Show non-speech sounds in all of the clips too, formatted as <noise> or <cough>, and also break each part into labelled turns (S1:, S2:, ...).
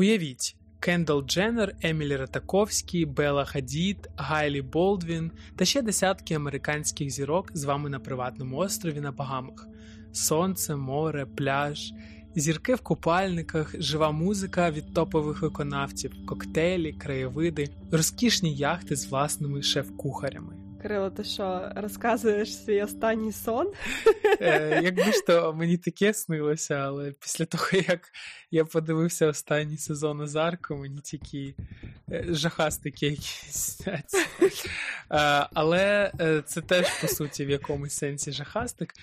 S1: Уявіть. Кендал Дженнер, Емілі Ратаковський, Бела Хадід, Гайлі Болдвін та ще десятки американських зірок з вами на приватному острові на Багамах. Сонце, море, пляж, зірки в купальниках, жива музика від топових виконавців, коктейлі, краєвиди, розкішні яхти з власними шеф-кухарями.
S2: Кирило, ти що розказуєш свій останній сон?
S1: Е, Якби ж то мені таке снилося, але після того, як я подивився останній сезон Озарку, мені тільки е, жахастики якісь. <laughs> Е, Але е, це теж, по суті, в якомусь сенсі жахастик.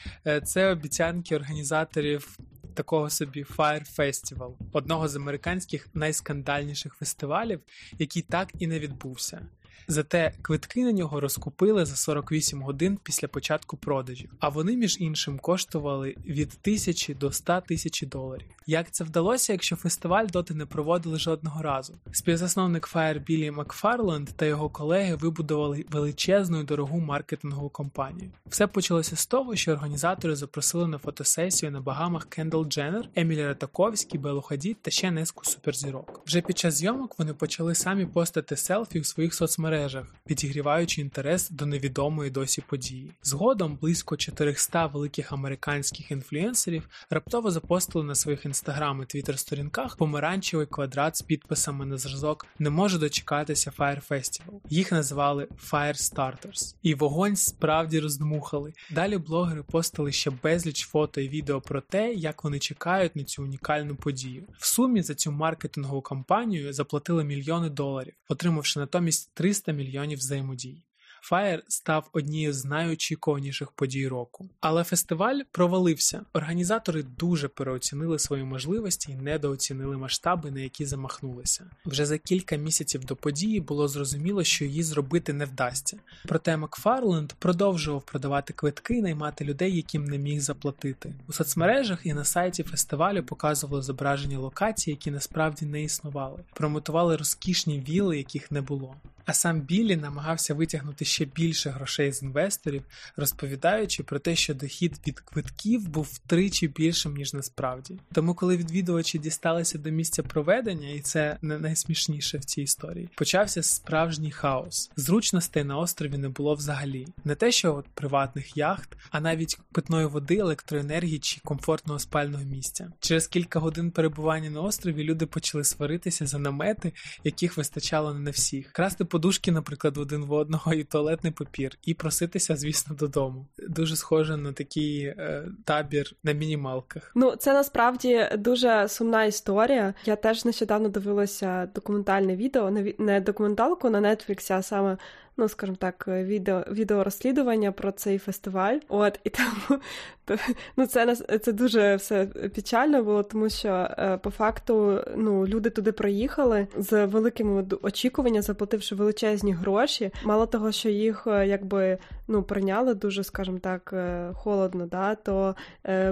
S1: Це обіцянки організаторів. Такого собі Fire Festival, одного з американських найскандальніших фестивалів, який так і не відбувся. Зате квитки на нього розкупили за 48 годин після початку продажів, а вони, між іншим, коштували від тисячі до 100 тисяч доларів. Як це вдалося, якщо фестиваль доти не проводили жодного разу? Співзасновник Fire Біллі Макфарланд та його колеги вибудували величезну і дорогу маркетингову компанію. Все почалося з того, що організатори запросили на фотосесію на Багамах Кендал Дженнер, Емілі Ратаковський, Белу Хадід та ще низку суперзірок. Вже під час зйомок вони почали самі постати селфі у своїх соцмережах, підігріваючи інтерес до невідомої досі події. Згодом близько 400 великих американських інфлюенсерів раптово запостили на своїх інстаграм і твіттер сторінках помаранчевий квадрат з підписами на зразок Не можу дочекатися Fire Festival. Їх називали Fire Starters. І вогонь справді роздмухали. Далі блогери постили ще безліч фото і відео про те, як вони чекають на цю унікальну подію. В сумі за цю маркетингову кампанію заплатили мільйони доларів, отримавши натомість 300 мільйонів взаємодій. Fire став однією з найочікуваніших подій року. Але фестиваль провалився. Організатори дуже переоцінили свої можливості і недооцінили масштаби, на які замахнулися. Вже за кілька місяців до події було зрозуміло, що її зробити не вдасться. Проте Макфарленд продовжував продавати квитки і наймати людей, яким не міг заплатити. У соцмережах і на сайті фестивалю показували зображення локацій, які насправді не існували. Промотували розкішні віли, яких не було. А сам Біллі намагався витягнути ще більше грошей з інвесторів, розповідаючи про те, що дохід від квитків був втричі більшим, ніж насправді. Тому, коли відвідувачі дісталися до місця проведення, і це не найсмішніше в цій історії, почався справжній хаос. Зручностей на острові не було взагалі. Не те, що от приватних яхт, а навіть питної води, електроенергії чи комфортного спального місця. Через кілька годин перебування на острові люди почали сваритися за намети, яких вистачало не на всіх. Красти подушки, наприклад, один в одного, і туалетний папір, і проситися, звісно, додому. Дуже схоже на такий е, табір на мінімалках.
S2: Ну, це насправді дуже сумна історія. Я теж нещодавно дивилася документальне відео, не документалку на Netflix, а саме. Ну, скажімо так, відео відеорозслідування про цей фестиваль. От і тому ну, це це дуже все печально було, тому що по факту ну, люди туди приїхали з великими очікуваннями, заплативши величезні гроші. Мало того, що їх якби ну прийняли дуже, скажімо так, холодно. да, То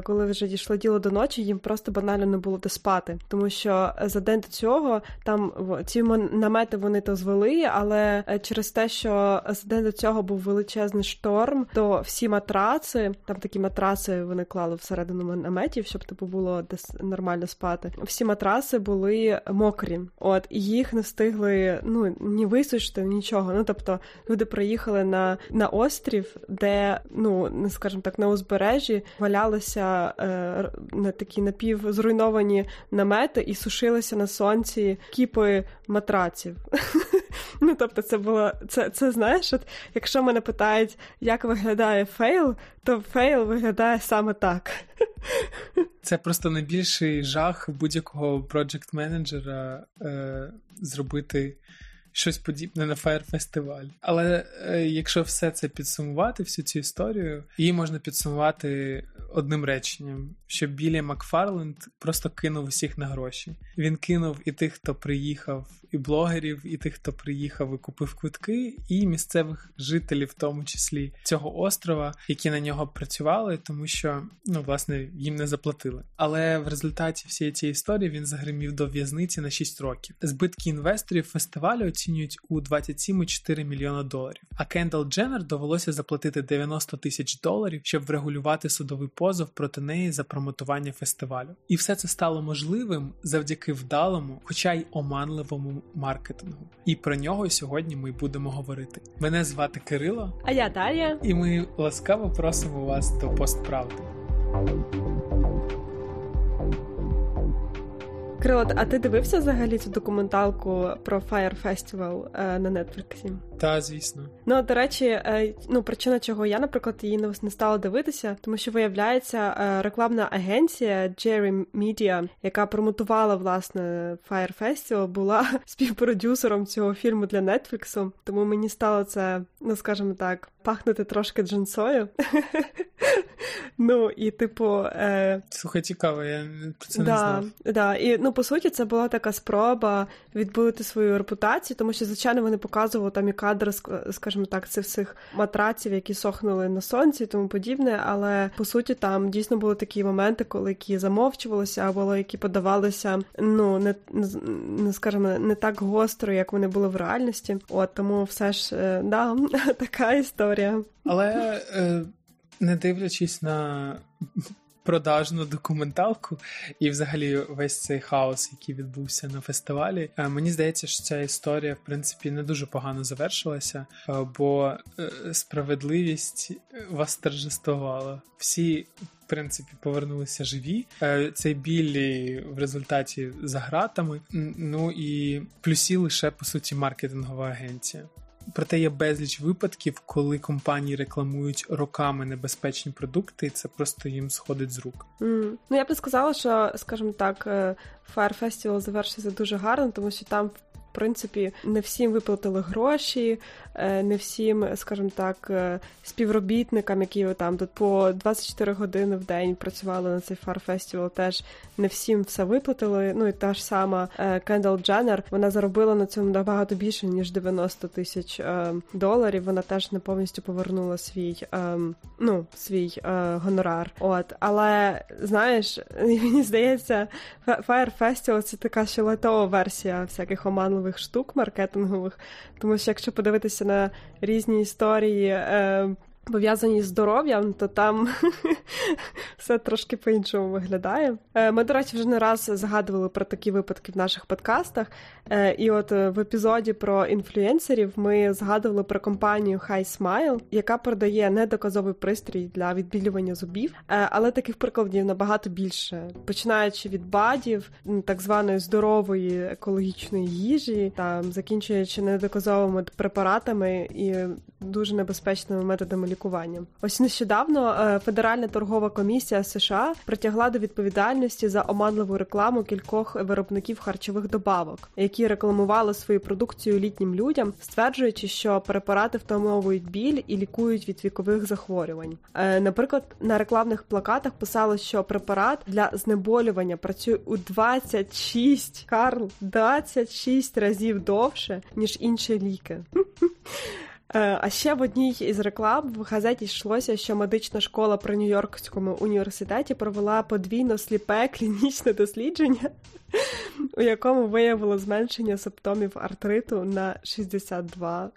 S2: коли вже дійшло діло до ночі, їм просто банально не було де спати, тому що за день до цього там ці намети вони то звели, але через те, що за день до цього був величезний шторм, то всі матраци, там такі матраси вони клали всередину наметів, щоб типу було десь нормально спати. Всі матраси були мокрі, от і їх не встигли ну ні висушити, нічого. Ну тобто люди приїхали на на острів, де ну не скажімо так, на узбережжі валялися е, на такі напівзруйновані намети і сушилися на сонці кіпи матраців. <laughs> Ну, тобто, це було це, це знаєш, от якщо мене питають, як виглядає фейл, то фейл виглядає саме так.
S1: Це просто найбільший жах будь-якого проджект менеджера е, зробити щось подібне на Festival. Але е, якщо все це підсумувати, всю цю історію, її можна підсумувати одним реченням: що Білі Макфарленд просто кинув усіх на гроші. Він кинув і тих, хто приїхав, і блогерів, і тих, хто приїхав і купив квитки, і місцевих жителів, в тому числі цього острова, які на нього працювали, тому що ну власне їм не заплатили. Але в результаті всієї цієї історії він загримів до в'язниці на 6 років. Збитки інвесторів фестивалю оцінюють у 27,4 мільйона доларів. А Кендал Дженнер довелося заплатити 90 тисяч доларів, щоб врегулювати судовий позов проти неї за промотування фестивалю. І все це стало можливим завдяки вдалому, хоча й оманливому маркетингу. І про нього сьогодні ми будемо говорити. Мене звати Кирило,
S2: а я Дар'я,
S1: і ми ласкаво просимо вас до постправди.
S2: Крилот, а ти дивився взагалі цю документалку про Fire Festival е, на Нетфліксі?
S1: Та, звісно.
S2: Ну, до речі, е, ну причина, чого я, наприклад, її не стала дивитися, тому що виявляється, е, рекламна агенція Jerry Media, яка промотувала власне Fire Festival, була <laughs> співпродюсером цього фільму для Нетфліксу. Тому мені стало це, ну скажімо так, пахнути трошки джинсою. <laughs> Ну і типу. Е...
S1: Слухай, цікаво, я про це
S2: да,
S1: не знав.
S2: Да. І ну по суті, це була така спроба відбити свою репутацію, тому що, звичайно, вони показували там і кадри, скажімо так, цих всіх матраців, які сохнули на сонці і тому подібне. Але по суті, там дійсно були такі моменти, коли які замовчувалися, або які подавалися, ну не не скажімо, не так гостро, як вони були в реальності. От тому все ж е, да, <laughs> така історія.
S1: Але. Е не дивлячись на продажну документалку і, взагалі, весь цей хаос, який відбувся на фестивалі, е, мені здається, що ця історія в принципі не дуже погано завершилася, е, бо справедливість вас торжествувала. Всі. В принципі, повернулися живі. Цей білі в результаті за гратами. Ну і плюсі лише по суті маркетингова агенція. Проте є безліч випадків, коли компанії рекламують роками небезпечні продукти, і це просто їм сходить з рук.
S2: Mm. Ну я би сказала, що, скажімо так, е, Fire Festival завершився дуже гарно, тому що там принципі не всім виплатили гроші, е, не всім, скажімо так, е, співробітникам, які там по 24 години в день працювали на цей фар-фестивал, теж не всім все виплатили. Ну і та ж сама Кендал Дженнер, вона заробила на цьому набагато більше ніж 90 тисяч е, доларів. Вона теж не повністю повернула свій ну, свій гонорар. От, але знаєш, <laughs> мені здається, Fire Festival — це така ще версія всяких оманливих нових штук маркетингових, тому що якщо подивитися на різні історії. Е, Пов'язані з здоров'ям, то там <laughs> все трошки по-іншому виглядає. Е, ми, до речі, вже не раз згадували про такі випадки в наших подкастах. Е, і от е, в епізоді про інфлюенсерів ми згадували про компанію High Smile, яка продає недоказовий пристрій для відбілювання зубів, але таких прикладів набагато більше, починаючи від бадів, так званої здорової екологічної їжі, там закінчуючи недоказовими препаратами і дуже небезпечними методами. Ось нещодавно е, Федеральна торгова комісія США притягла до відповідальності за оманливу рекламу кількох виробників харчових добавок, які рекламували свою продукцію літнім людям, стверджуючи, що препарати втамовують біль і лікують від вікових захворювань. Е, наприклад, на рекламних плакатах писало, що препарат для знеболювання працює у 26, Карл 26 разів довше ніж інші ліки. Е, а ще в одній із реклам в газеті йшлося, що медична школа при Нью-Йоркському університеті провела подвійно сліпе клінічне дослідження, у якому виявило зменшення симптомів артриту на 62%.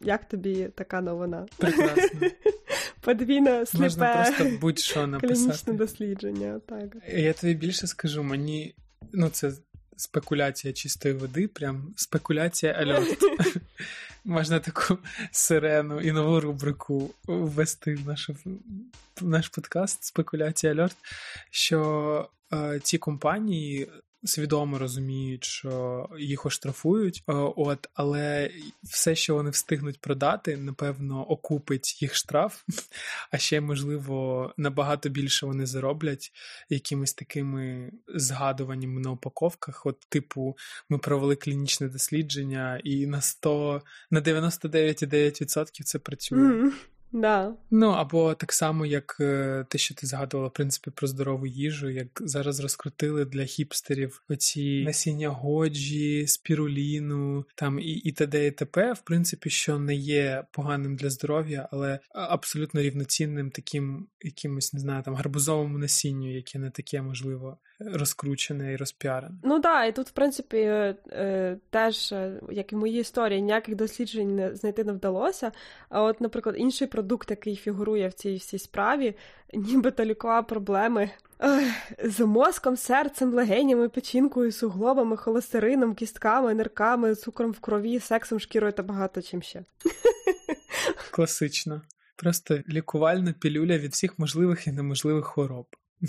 S2: Як тобі така новина?
S1: Прекрасно. <laughs>
S2: Подвійно сліпе
S1: Можна просто будь-що написати.
S2: клінічне дослідження. Так.
S1: Я тобі більше скажу, мені ну це спекуляція чистої води, прям спекуляція альот. <laughs> Можна таку сирену і нову рубрику ввести в наш, в наш подкаст Спекуляція Альорт, що е, ці компанії свідомо розуміють, що їх оштрафують, е, от, але все, що вони встигнуть продати, напевно, окупить їх штраф, <laughs> а ще, можливо, набагато більше вони зароблять якимись такими згадуваннями на упаковках. От, типу, ми провели клінічне дослідження, і на 100, на 99,9% це працює.
S2: Mm. Да.
S1: Ну або так само, як е, те, що ти згадувала, в принципі, про здорову їжу, як зараз розкрутили для хіпстерів оці насіння годжі, спіруліну, там і і т.д. і т.п., в принципі, що не є поганим для здоров'я, але абсолютно рівноцінним таким якимось, не знаю, там гарбузовому насінню, яке не таке можливо розкручене і розпіарене.
S2: Ну так, і тут, в принципі, е, е, теж, як і в моїй історії, ніяких досліджень знайти не вдалося. А от, наприклад, інший продукт, який фігурує в цій всій справі, нібито лікував проблеми з мозком, серцем, легенями, печінкою, суглобами, холестерином, кістками, нирками, цукром в крові, сексом, шкірою та багато чим ще. <laughs>
S1: Класично. Просто лікувальна пілюля від всіх можливих і неможливих хвороб. <laughs>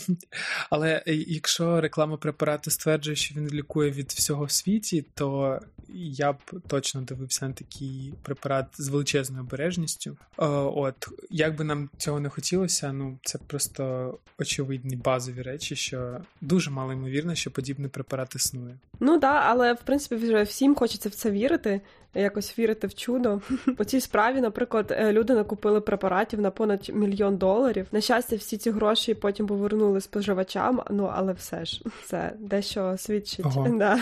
S1: Але е, якщо реклама препарату стверджує, що він лікує від всього в світі, то я б точно дивився на такий препарат з величезною обережністю. От як би нам цього не хотілося, ну це просто очевидні базові речі, що дуже мало ймовірно, що подібний препарат існує.
S2: Ну так, але в принципі вже всім хочеться в це вірити якось вірити в чудо. <laughs> По цій справі, наприклад, е, люди накупили препаратів на понад мільйон доларів. На щастя, всі ці гроші потім повернули споживачам. Ну але все ж це дещо свідчить. Ага. Да.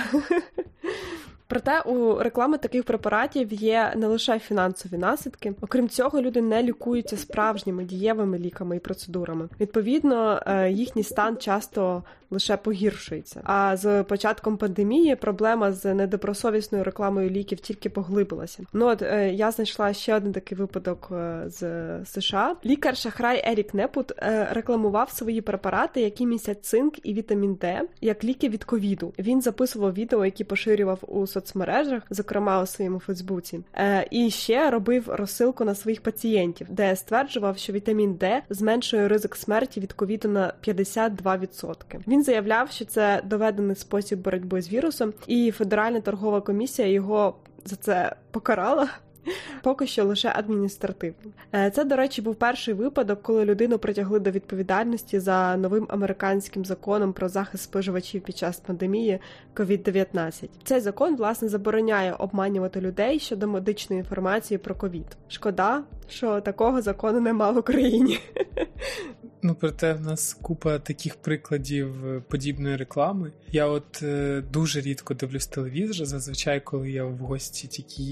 S2: Проте у реклами таких препаратів є не лише фінансові наслідки. Окрім цього, люди не лікуються справжніми дієвими ліками і процедурами. Відповідно, е, їхній стан часто лише погіршується. А з початком пандемії проблема з недобросовісною рекламою ліків тільки поглибилася. Ну от е, я знайшла ще один такий випадок е, з США. Лікар Шахрай Ерік Непут рекламував свої препарати, які містять цинк і вітамін Д, як ліки від ковіду. Він записував відео, які поширював у соцмережах, зокрема у своєму Фейсбуці, е, і ще робив розсилку на своїх пацієнтів, де стверджував, що вітамін Д зменшує ризик смерті від ковіду на 52%. Він заявляв, що це доведений спосіб боротьби з вірусом, і Федеральна торгова комісія його за це покарала <laughs> поки що лише адміністративно. Е, це, до речі, був перший випадок, коли людину притягли до відповідальності за новим американським законом про захист споживачів під час пандемії COVID-19. Цей закон власне забороняє обманювати людей щодо медичної інформації про ковід. Шкода, що такого закону нема в Україні. <laughs>
S1: Ну, проте в нас купа таких прикладів е, подібної реклами. Я от е, дуже рідко дивлюсь телевізор, зазвичай, коли я в гості тільки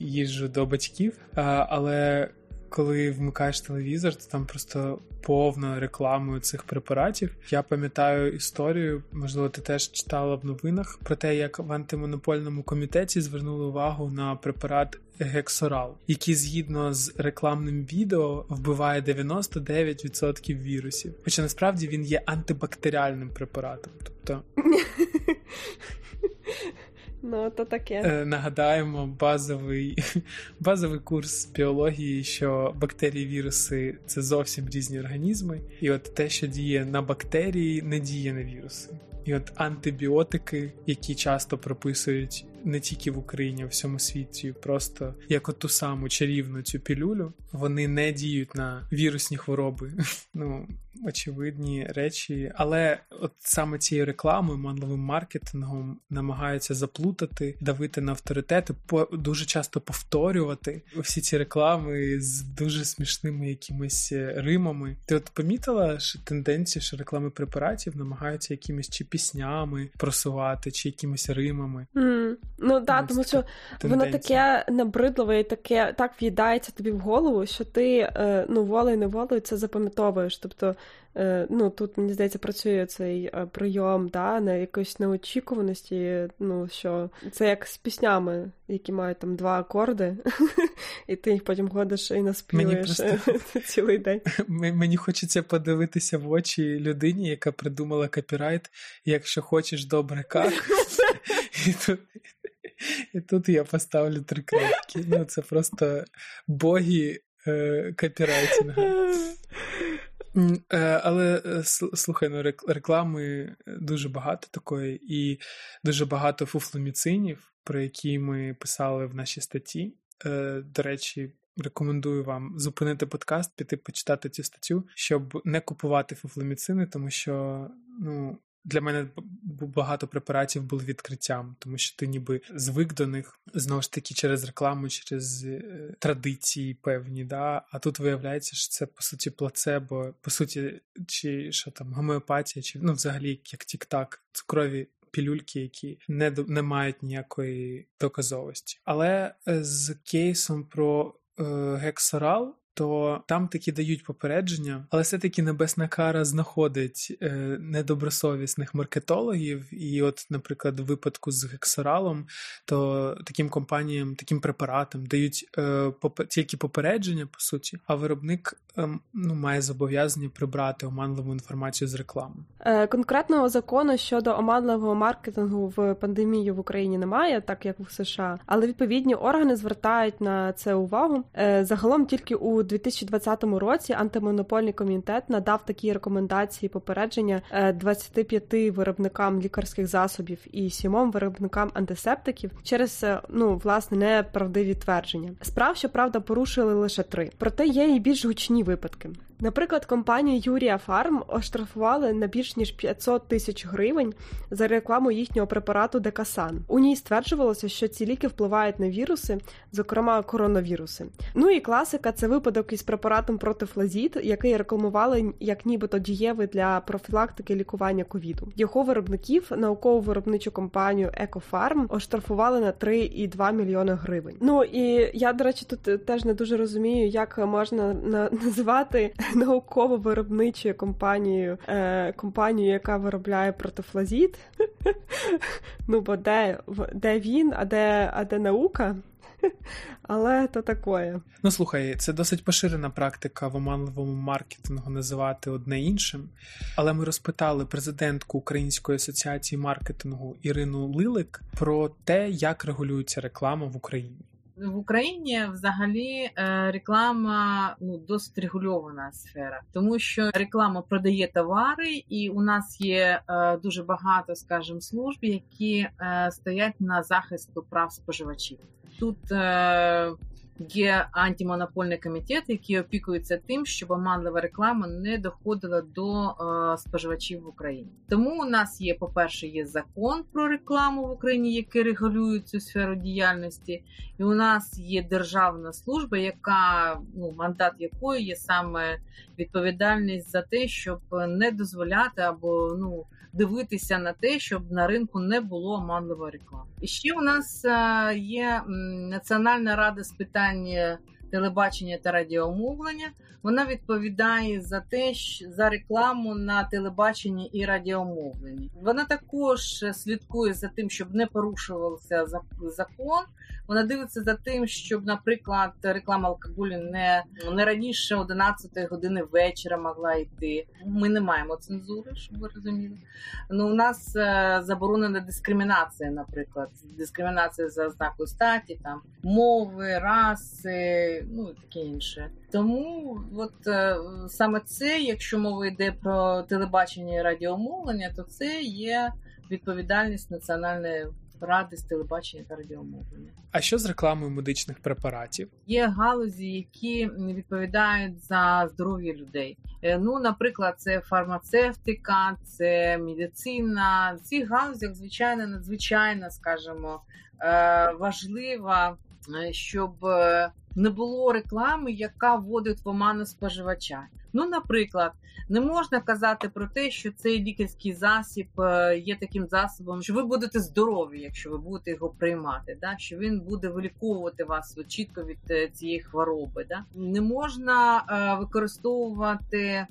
S1: їжджу до батьків. А, але коли вмикаєш телевізор, то там просто повно рекламою цих препаратів. Я пам'ятаю історію, можливо, ти теж читала в новинах про те, як в антимонопольному комітеті звернули увагу на препарат Гексорал, який згідно з рекламним відео вбиває 99% вірусів. Хоча насправді він є антибактеріальним препаратом. Тобто. <laughs>
S2: Ну, то таке.
S1: Е, нагадаємо базовий <laughs> базовий курс біології, що бактерії, віруси це зовсім різні організми, і от те, що діє на бактерії, не діє на віруси. І от антибіотики, які часто прописують не тільки в Україні, а в всьому світі, просто як от ту саму чарівну цю пілюлю, вони не діють на вірусні хвороби. <laughs> Ну очевидні речі, але от саме цією рекламою, манловим маркетингом намагаються заплутати, давити на авторитети, по дуже часто повторювати всі ці реклами з дуже смішними якимись е, римами. Ти от помітила що тенденцію, що реклами препаратів намагаються якимись чи піснями просувати, чи якимись римами?
S2: Mm. Ну так, тому що воно таке набридливе і таке так в'їдається тобі в голову, що ти е, ну волею неволею це запам'ятовуєш. Тобто ну тут мені здається працює цей е, прийом да, на якоїсь неочікуваності. Ну що це як з піснями, які мають там два акорди, <laughs> і ти їх потім ходиш і наспіваєш просто... <laughs> цілий день. <laughs>
S1: Мені хочеться подивитися в очі людині, яка придумала копірайт, якщо хочеш добре как. І тут і тут я поставлю три крапки. Ну, це просто боги е, копірайтингу. Е, але е, слухай, ну реклами дуже багато такої, і дуже багато фуфломіцинів, про які ми писали в нашій статті. Е, до речі, рекомендую вам зупинити подкаст, піти почитати цю статтю, щоб не купувати фуфломіцини, тому що ну. Для мене багато препаратів були відкриттям, тому що ти ніби звик до них знову ж таки через рекламу, через е, традиції певні. да, А тут виявляється, що це по суті плацебо, по суті, чи що там гомеопатія, чи ну взагалі як тік-так, цукрові пілюльки, які не не мають ніякої доказовості. Але е, з кейсом про е, гексорал то там таки дають попередження, але все-таки небесна кара знаходить е, недобросовісних маркетологів. І, от, наприклад, в випадку з гексоралом, то таким компаніям, таким препаратам дають е, поп- тільки попередження, по суті, а виробник е, ну, має зобов'язання прибрати оманливу інформацію з реклами.
S2: Е, конкретного закону щодо оманливого маркетингу в пандемії в Україні немає, так як в США, але відповідні органи звертають на це увагу. Е, загалом тільки у 2020 році антимонопольний комітет надав такі рекомендації попередження 25 е, виробникам лікарських засобів і сімом виробникам антисептиків через е, ну власне неправдиві твердження. Справ, що правда, порушили лише три. Проте є і більш гучні випадки. Наприклад, компанію Юрія Фарм оштрафували на більш ніж 500 тисяч гривень за рекламу їхнього препарату Декасан. У ній стверджувалося, що ці ліки впливають на віруси, зокрема коронавіруси. Ну і класика це випадок із препаратом проти флазіт, який рекламували як нібито дієвий для профілактики лікування ковіду. Його виробників науково виробничу компанію Екофарм оштрафували на 3,2 мільйони гривень. Ну і я, до речі, тут теж не дуже розумію, як можна називати <laughs> науково-виробничою компанією, е, компанію, яка виробляє протифлазіт. <laughs> Ну, бо де де він, а де, а де наука? <laughs> Але то такое.
S1: Ну слухай, це досить поширена практика в оманливому маркетингу називати одне іншим. Але ми розпитали президентку Української асоціації маркетингу Ірину Лилик про те, як регулюється реклама в Україні.
S3: В Україні взагалі е, реклама ну досить регульована сфера, тому що реклама продає товари, і у нас є е, дуже багато, скажімо, служб, які е, стоять на захисту прав споживачів. Тут Є антимонопольний комітет, який опікується тим, щоб оманлива реклама не доходила до е, споживачів в Україні. Тому у нас є, по-перше, є закон про рекламу в Україні, який регулює цю сферу діяльності, і у нас є державна служба, яка ну мандат якої є саме відповідальність за те, щоб не дозволяти або ну дивитися на те, щоб на ринку не було оманливої реклами. І ще у нас е, є Національна рада з питань телебачення та радіомовлення. Вона відповідає за те, за рекламу на телебаченні і радіомовленні. Вона також слідкує за тим, щоб не порушувався закон. Вона дивиться за тим, щоб, наприклад, реклама алкоголю не не раніше 11 години вечора могла йти. Ми не маємо цензури, щоб ви розуміли. Ну у нас е, заборонена дискримінація, наприклад, дискримінація за ознакою статі, там мови, раси, ну і таке інше. Тому, от е, саме це, якщо мова йде про телебачення і радіомовлення, то це є відповідальність національної ради з телебачення та радіомовлення.
S1: А що з рекламою медичних препаратів?
S3: Є галузі, які відповідають за здоров'я людей. Е, ну, наприклад, це фармацевтика, це медицина. В цих галузях, звичайно, надзвичайно скажімо, е, важлива, е, щоб не було реклами, яка вводить в оману споживача. Ну, наприклад, не можна казати про те, що цей лікарський засіб е, є таким засобом, що ви будете здорові, якщо ви будете його приймати, да? що він буде виліковувати вас чітко від е, цієї хвороби. Да? Не можна е, використовувати,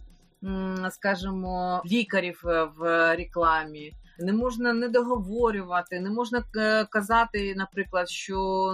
S3: скажімо, лікарів в рекламі не можна не договорювати, не можна е, казати, наприклад, що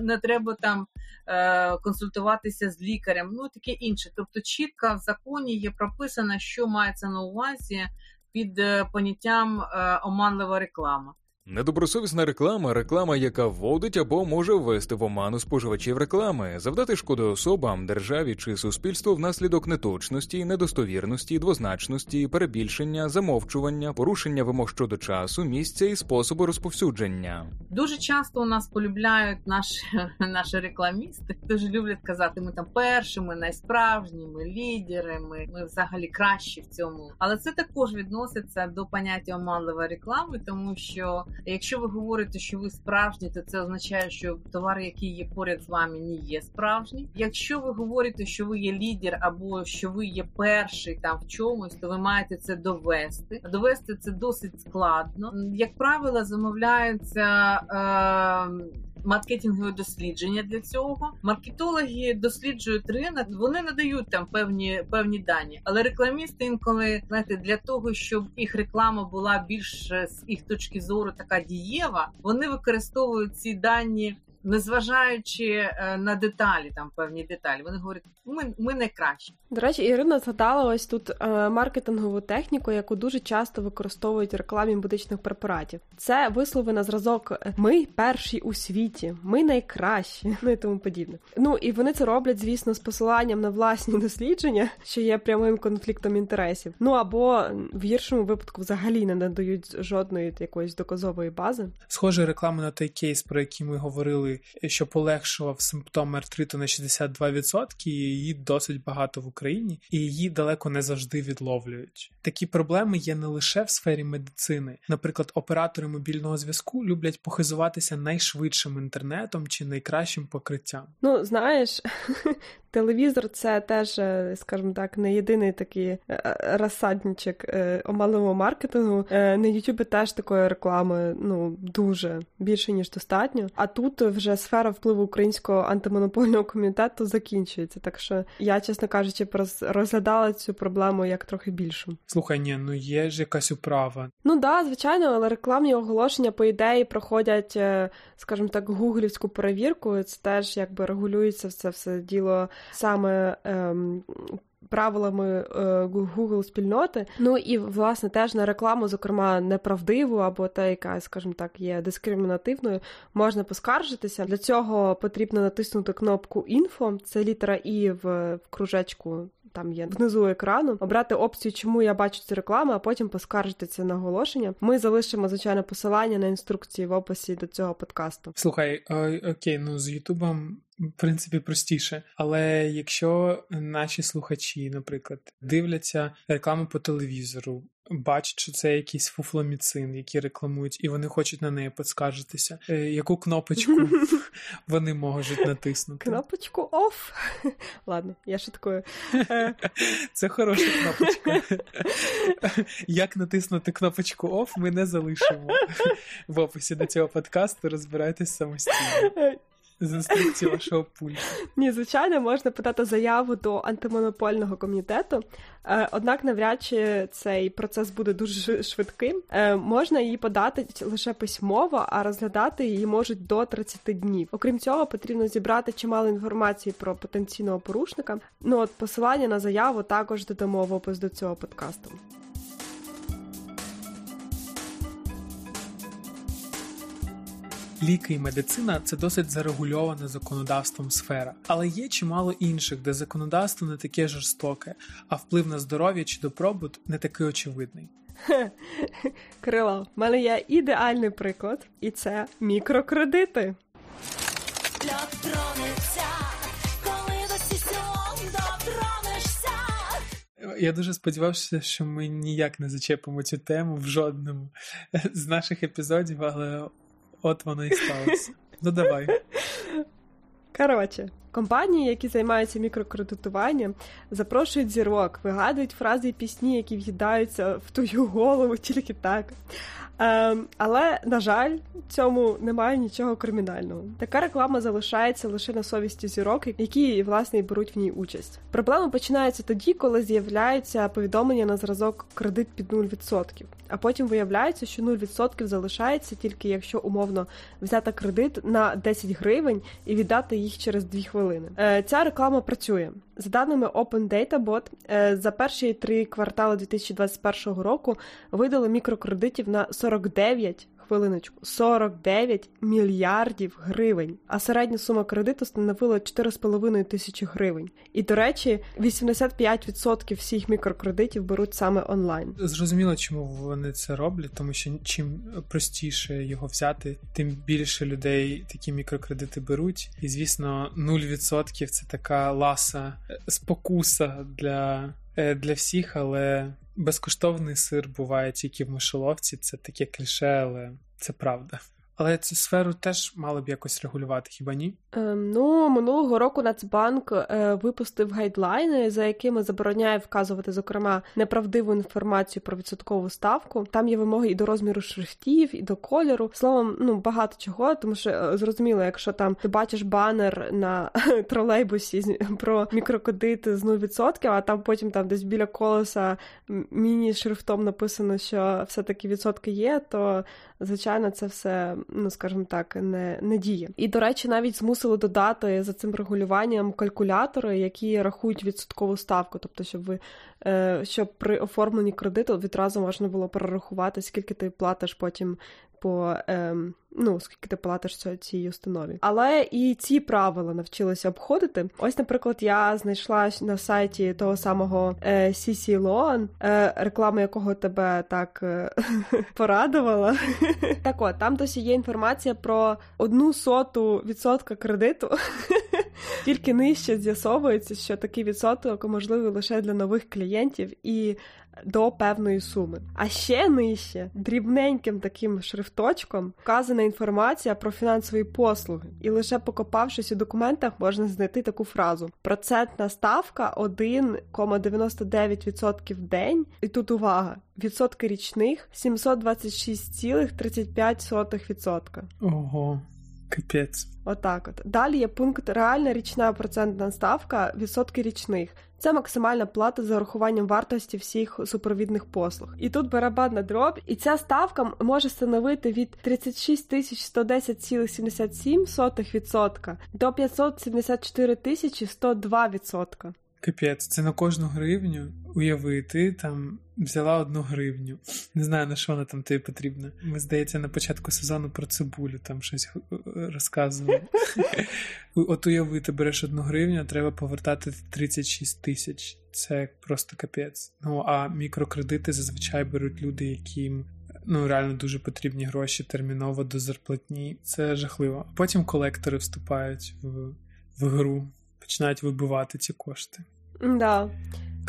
S3: не треба там е, консультуватися з лікарем, ну таке інше. Тобто, чітко в законі є прописано, що мається на увазі під е, поняттям оманлива реклама.
S4: Недобросовісна реклама реклама, яка вводить або може ввести в оману споживачів реклами, завдати шкоди особам, державі чи суспільству внаслідок неточності, недостовірності, двозначності, перебільшення, замовчування, порушення вимог щодо часу, місця і способу розповсюдження.
S3: Дуже часто у нас полюбляють наші <laughs> наші рекламісти. Дуже люблять казати, ми там першими, найсправжніми, лідерами. Ми взагалі кращі в цьому. Але це також відноситься до поняття оманливої реклами, тому що. Якщо ви говорите, що ви справжні, то це означає, що товар, який є поряд з вами, не є справжній. Якщо ви говорите, що ви є лідер або що ви є перший там в чомусь, то ви маєте це довести. Довести це досить складно. Як правило, замовляються. Е- маркетингові дослідження для цього. Маркетологи досліджують ринок, вони надають там певні певні дані, але рекламісти інколи знаєте, для того, щоб їх реклама була більш з їх точки зору така дієва, вони використовують ці дані незважаючи е, на деталі, там певні деталі, вони говорять, ми ми найкращі.
S2: До речі, Ірина згадала ось тут е, маркетингову техніку, яку дуже часто використовують в рекламі медичних препаратів. Це вислови на зразок Ми перші у світі, ми найкращі, <laughs> ну і тому подібне. Ну і вони це роблять, звісно, з посиланням на власні <laughs> дослідження, що є прямим конфліктом інтересів. Ну або в гіршому випадку взагалі не надають жодної якоїсь доказової бази.
S1: Схоже, реклама на той кейс, про який ми говорили що полегшував симптоми артриту на 62%, і її досить багато в Україні, і її далеко не завжди відловлюють. Такі проблеми є не лише в сфері медицини. Наприклад, оператори мобільного зв'язку люблять похизуватися найшвидшим інтернетом чи найкращим покриттям.
S2: Ну знаєш, <laughs> телевізор це теж, е, скажімо так, не єдиний такий е, е, розсадничок омаливого маркетингу. На Ютубі теж такої реклами ну дуже більше ніж достатньо. А тут вже сфера впливу українського антимонопольного комітету закінчується. Так що я, чесно кажучи, розглядала цю проблему як трохи більшу.
S1: Слухай, ні, ну є ж якась управа.
S2: Ну да, звичайно, але рекламні оголошення по ідеї проходять, скажімо так, гуглівську перевірку. Це теж якби регулюється все все діло саме. Ем, Правилами е, Google спільноти, ну і власне теж на рекламу, зокрема неправдиву або та, яка, скажімо так, є дискримінативною, можна поскаржитися. Для цього потрібно натиснути кнопку інфо, це літера І в, в кружечку там є внизу екрану, обрати опцію, чому я бачу цю рекламу, а потім поскаржити це наголошення. Ми залишимо звичайно посилання на інструкції в описі до цього подкасту.
S1: Слухай, окей, ну з Ютубом. В принципі, простіше, але якщо наші слухачі, наприклад, дивляться рекламу по телевізору, бачать, що це якийсь фуфломіцин, який рекламують, і вони хочуть на неї підскаржитися. Е, яку кнопочку <laughs> вони можуть натиснути?
S2: Кнопочку оф. <laughs> Ладно, я шуткую.
S1: Е, це хороша кнопочка. Як натиснути кнопочку оф, ми не залишимо в описі до цього подкасту. Розбирайтесь самостійно. З інструкції вашого пульту.
S2: Ні, звичайно, можна подати заяву до антимонопольного комітету, е, однак навряд чи цей процес буде дуже швидким. Е, можна її подати лише письмово, а розглядати її можуть до 30 днів. Окрім цього, потрібно зібрати чимало інформації про потенційного порушника. Ну от посилання на заяву також додамо в опис до цього подкасту.
S1: Ліки і медицина це досить зарегульована законодавством сфера, але є чимало інших, де законодавство не таке жорстоке, а вплив на здоров'я чи добробут не такий очевидний. <laughs>
S2: Крило, в мене є ідеальний приклад, і це мікрокредити.
S1: Я дуже сподівався, що ми ніяк не зачепимо цю тему в жодному з наших епізодів, але От воно і сталося. Ну давай.
S2: Коротше, компанії, які займаються мікрокредитуванням, запрошують зірок, вигадують фрази і пісні, які в'їдаються в твою голову тільки так. Ем, але, на жаль, в цьому немає нічого кримінального. Така реклама залишається лише на совісті зірок, які власне і беруть в ній участь. Проблема починається тоді, коли з'являються повідомлення на зразок кредит під 0%. А потім виявляється, що 0% залишається тільки якщо умовно взяти кредит на 10 гривень і віддати їх через 2 хвилини. Е, ця реклама працює. За даними Open Data Bot, е, за перші три квартали 2021 року видали мікрокредитів на 49 хвилиночку 49 мільярдів гривень, а середня сума кредиту становила 4,5 тисячі гривень. І до речі, 85% всіх мікрокредитів беруть саме онлайн.
S1: Зрозуміло, чому вони це роблять, тому що чим простіше його взяти, тим більше людей такі мікрокредити беруть. І звісно, 0% це така ласа спокуса для, е, для всіх, але безкоштовний сир буває тільки в мишоловці. Це таке кліше, але це правда. Але цю сферу теж мали б якось регулювати, хіба ні?
S2: Ем, ну, минулого року Нацбанк е, випустив гайдлайни, за якими забороняє вказувати, зокрема, неправдиву інформацію про відсоткову ставку. Там є вимоги і до розміру шрифтів, і до кольору. Словом, ну багато чого, тому що е, зрозуміло, якщо там ти бачиш банер на <laughs> тролейбусі про мікрокредити з 0%, а там потім там десь біля колеса міні-шрифтом написано, що все-таки відсотки є, то звичайно це все ну скажімо так, не не діє. І до речі, навіть змусили додати за цим регулюванням калькулятори, які рахують відсоткову ставку, тобто, щоб ви е, щоб при оформленні кредиту відразу можна було перерахувати, скільки ти платиш потім по ем, ну, скільки ти платиш цій установі. Але і ці правила навчилися обходити. Ось, наприклад, я знайшла на сайті того самого е, CC Loan, е, реклама якого тебе так е, <laughs> порадувала. <laughs> Так от, там досі є інформація про одну соту відсотка кредиту. <laughs> Тільки нижче з'ясовується, що такий відсоток можливий лише для нових клієнтів і до певної суми. А ще нижче дрібненьким таким шрифточком вказана інформація про фінансові послуги, і лише покопавшись у документах, можна знайти таку фразу: процентна ставка 1,99% в день. І тут увага: відсотки річних 726,35%.
S1: Ого. Капець.
S2: Отак от. Далі є пункт реальна річна процентна ставка відсотки річних. Це максимальна плата за урахуванням вартості всіх супровідних послуг. І тут барабанна дроб, і ця ставка може становити від 36 110,77% до 574 102%.
S1: Капець, це на кожну гривню уяви, ти там взяла одну гривню. Не знаю, на що вона там тобі потрібна. Ми, здається, на початку сезону про цибулю там щось розказували. <laughs> От уяви, ти береш одну гривню, треба повертати 36 тисяч. Це просто капець. Ну а мікрокредити зазвичай беруть люди, яким. Ну, реально дуже потрібні гроші терміново до зарплатні. Це жахливо. Потім колектори вступають в, в гру починають вибивати ці кошти.
S2: Да.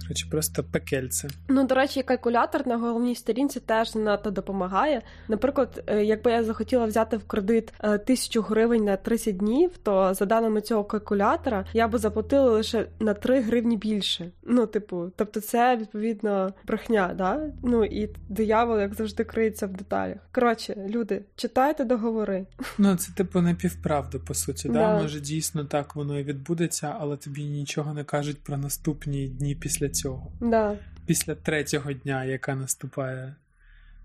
S1: Коротше, просто пекельце.
S2: Ну, до речі, калькулятор на головній сторінці теж надто допомагає. Наприклад, е, якби я захотіла взяти в кредит е, тисячу гривень на 30 днів, то за даними цього калькулятора я би заплатила лише на 3 гривні більше. Ну, типу, тобто, це відповідно брехня, да? Ну і диявол, як завжди, криється в деталях. Коротше, люди, читайте договори.
S1: Ну, це типу напівправда, по суті. Да. да? Може, дійсно так воно і відбудеться, але тобі нічого не кажуть про наступні дні після цього.
S2: Да.
S1: Після третього дня, яка наступає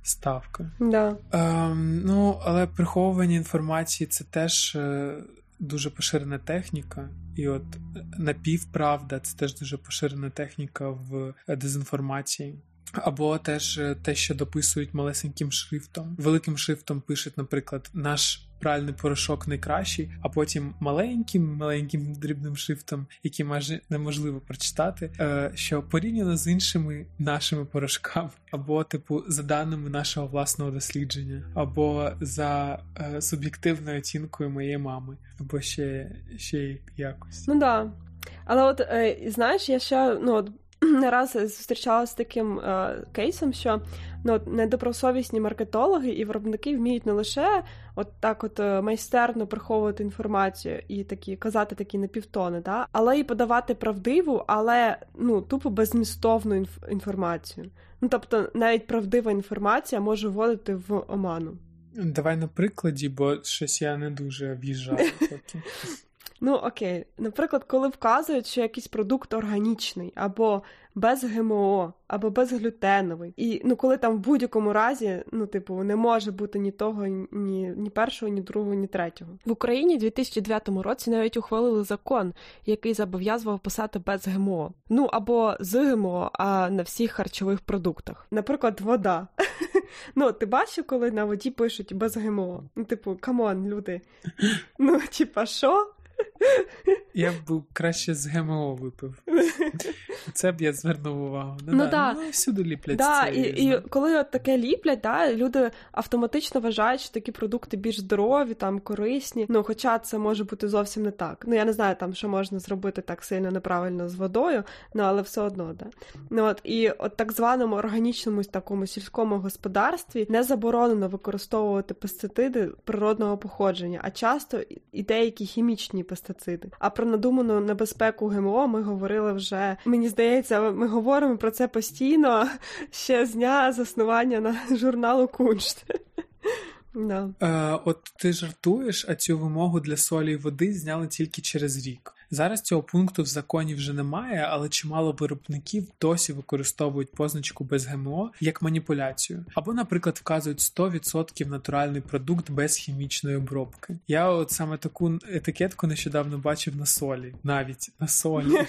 S1: ставка.
S2: Да.
S1: Ем, Ну, але приховування інформації це теж е, дуже поширена техніка. І от напівправда це теж дуже поширена техніка в дезінформації. Або теж е, те, що дописують малесеньким шрифтом. Великим шрифтом пишуть, наприклад, наш пральний порошок найкращий, а потім маленьким, маленьким дрібним шрифтом, який майже неможливо прочитати, е, що порівняно з іншими нашими порошками, або, типу, за даними нашого власного дослідження, або за е, суб'єктивною оцінкою моєї мами, або ще ще якось.
S2: Ну да. Але от е, знаєш, я ще ну от <clears throat> не раз зустрічалася з таким е, кейсом, що ну, недобросовісні маркетологи і виробники вміють не лише от так от е, майстерно приховувати інформацію і такі казати такі напівтони, да? але і подавати правдиву, але ну тупо безмістовну інф- інформацію. Ну тобто, навіть правдива інформація може вводити в оману.
S1: Давай на прикладі, бо щось я не дуже в'їжджаю. <laughs>
S2: Ну окей, наприклад, коли вказують, що якийсь продукт органічний або без ГМО або безглютеновий. І ну, коли там в будь-якому разі, ну, типу, не може бути ні того, ні ні першого, ні другого, ні третього.
S5: В Україні у 2009 році навіть ухвалили закон, який зобов'язував писати без ГМО. Ну або з ГМО, а на всіх харчових продуктах.
S2: Наприклад, вода. <laughs> Ну, ти бачив, коли на воді пишуть без ГМО? Ну, типу, камон, люди. Ну, типа, що?
S1: Я б краще з ГМО випив. <laughs> Це б я звернув увагу.
S2: Ну, ну, да.
S1: ну всюди ліплять.
S2: Да,
S1: це,
S2: і і коли от таке ліплять, да, люди автоматично вважають, що такі продукти більш здорові, там корисні. Ну, хоча це може бути зовсім не так. Ну, я не знаю, там що можна зробити так сильно неправильно з водою, ну але все одно, да. Ну от і от так званому органічному такому сільському господарстві не заборонено використовувати пестициди природного походження, а часто і деякі хімічні пестициди. А про надуману небезпеку ГМО ми говорили вже. Мені здається, ми говоримо про це постійно ще з дня заснування на журналу Куншт. <laughs>
S1: No. Е, От ти жартуєш, а цю вимогу для солі і води зняли тільки через рік. Зараз цього пункту в законі вже немає, але чимало виробників досі використовують позначку без ГМО як маніпуляцію, або, наприклад, вказують 100% натуральний продукт без хімічної обробки. Я от саме таку етикетку нещодавно бачив на солі, навіть на солі. <laughs>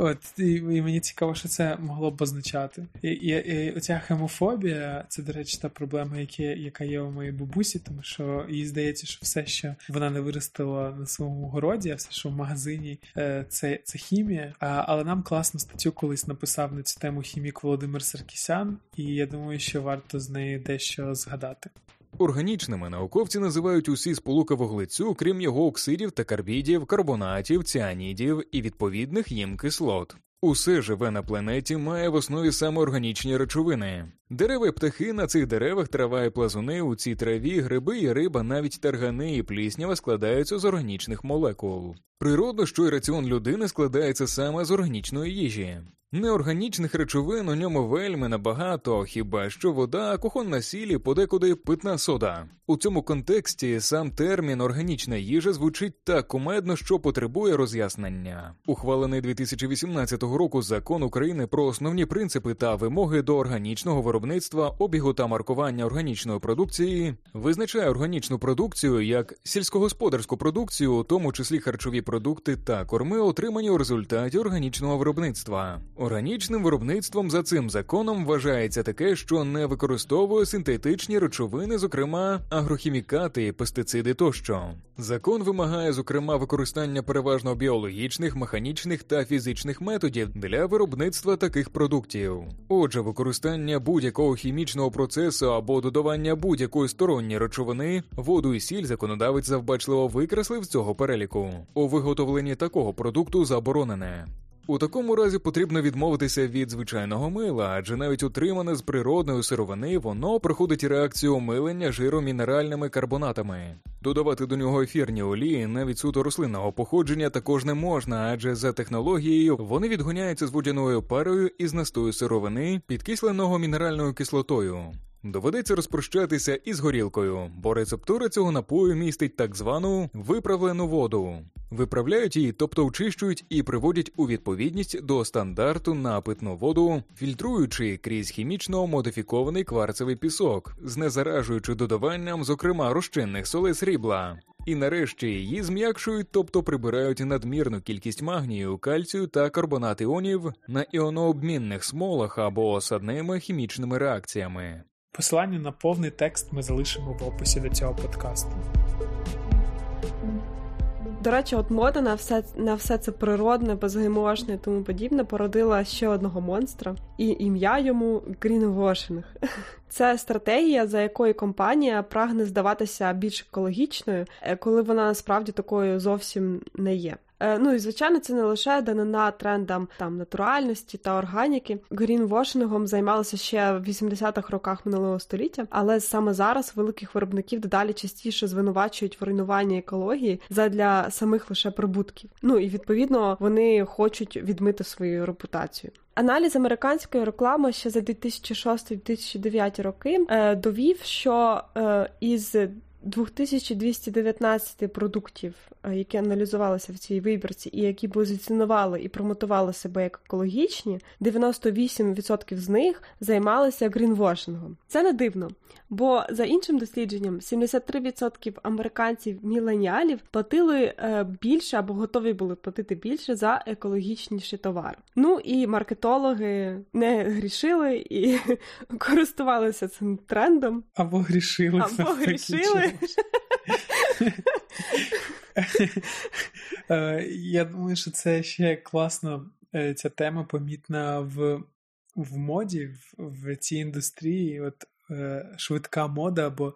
S1: От і, і мені цікаво, що це могло б означати. І, і, і Оця хемофобія, це, до речі, та проблема, яка, яка є у моїй бабусі, тому що їй здається, що все, що вона не виростила на своєму городі, а все, що в магазині е, це це хімія. Але нам класну статтю колись написав на цю тему хімік Володимир Саркісян, і я думаю, що варто з неї дещо згадати.
S4: Органічними науковці називають усі сполуки вуглецю, крім його оксидів та карбідів, карбонатів, ціанідів і відповідних їм кислот. Усе живе на планеті має в основі саме органічні речовини. Дерева і птахи на цих деревах, трава і плазуни у цій траві, гриби і риба, навіть таргани і пліснява складаються з органічних молекул. Природно, що й раціон людини складається саме з органічної їжі. Неорганічних речовин у ньому вельми набагато, хіба що вода, кухонна сіль і подекуди питна сода. У цьому контексті сам термін органічна їжа звучить так кумедно, що потребує роз'яснення. Ухвалений 2018 року закон України про основні принципи та вимоги до органічного виробництва, обігу та маркування органічної продукції визначає органічну продукцію як сільськогосподарську продукцію, у тому числі харчові продукти та корми, отримані у результаті органічного виробництва. Органічним виробництвом за цим законом вважається таке, що не використовує синтетичні речовини, зокрема агрохімікати, пестициди тощо. Закон вимагає, зокрема, використання переважно біологічних, механічних та фізичних методів для виробництва таких продуктів. Отже, використання будь-якого хімічного процесу або додавання будь-якої сторонньої речовини, воду і сіль законодавець завбачливо викреслив з цього переліку. У виготовленні такого продукту заборонене. У такому разі потрібно відмовитися від звичайного мила, адже навіть утримане з природної сировини воно проходить реакцію омилення жиромінеральними карбонатами. Додавати до нього ефірні олії, навіть суто рослинного походження, також не можна, адже за технологією вони відгоняються з водяною парою із настою сировини, підкисленого мінеральною кислотою. Доведеться розпрощатися із горілкою, бо рецептура цього напою містить так звану виправлену воду. Виправляють її, тобто очищують і приводять у відповідність до стандарту на питну воду, фільтруючи крізь хімічно модифікований кварцевий пісок, знезаражуючи додаванням, зокрема розчинних солей срібла. І нарешті її зм'якшують, тобто прибирають надмірну кількість магнію, кальцію та карбонат іонів на іонообмінних смолах або осадними хімічними реакціями.
S1: Посилання на повний текст ми залишимо в описі до цього подкасту.
S2: До речі, от мода на все на все це природне, безгемошне і тому подібне породила ще одного монстра, і ім'я йому грінвошинг. <laughs> Це стратегія, за якою компанія прагне здаватися більш екологічною, е, коли вона насправді такою зовсім не є. Е, ну і звичайно, це не лише данина трендам там натуральності та органіки. Грінвошингом займалися ще в 80-х роках минулого століття, але саме зараз великих виробників дедалі частіше звинувачують в руйнуванні екології задля самих лише прибутків. Ну і відповідно вони хочуть відмити свою репутацію. Аналіз американської реклами ще за 2006-2009 роки е, довів, що е, із 2219 продуктів, е, які аналізувалися в цій вибірці, і які позиціонували і промотували себе як екологічні, 98% з них займалися грінвошингом. Це не дивно, бо за іншим дослідженням 73% американців міленіалів платили е, більше або готові були платити більше за екологічніші товари. Ну і маркетологи не грішили і <laughs> користувалися цим трендом.
S1: Або грішили.
S2: Або грішили.
S1: Е, я думаю, що це ще класно. Е, ця тема помітна в в моді, в, в цій індустрії. От е, швидка мода або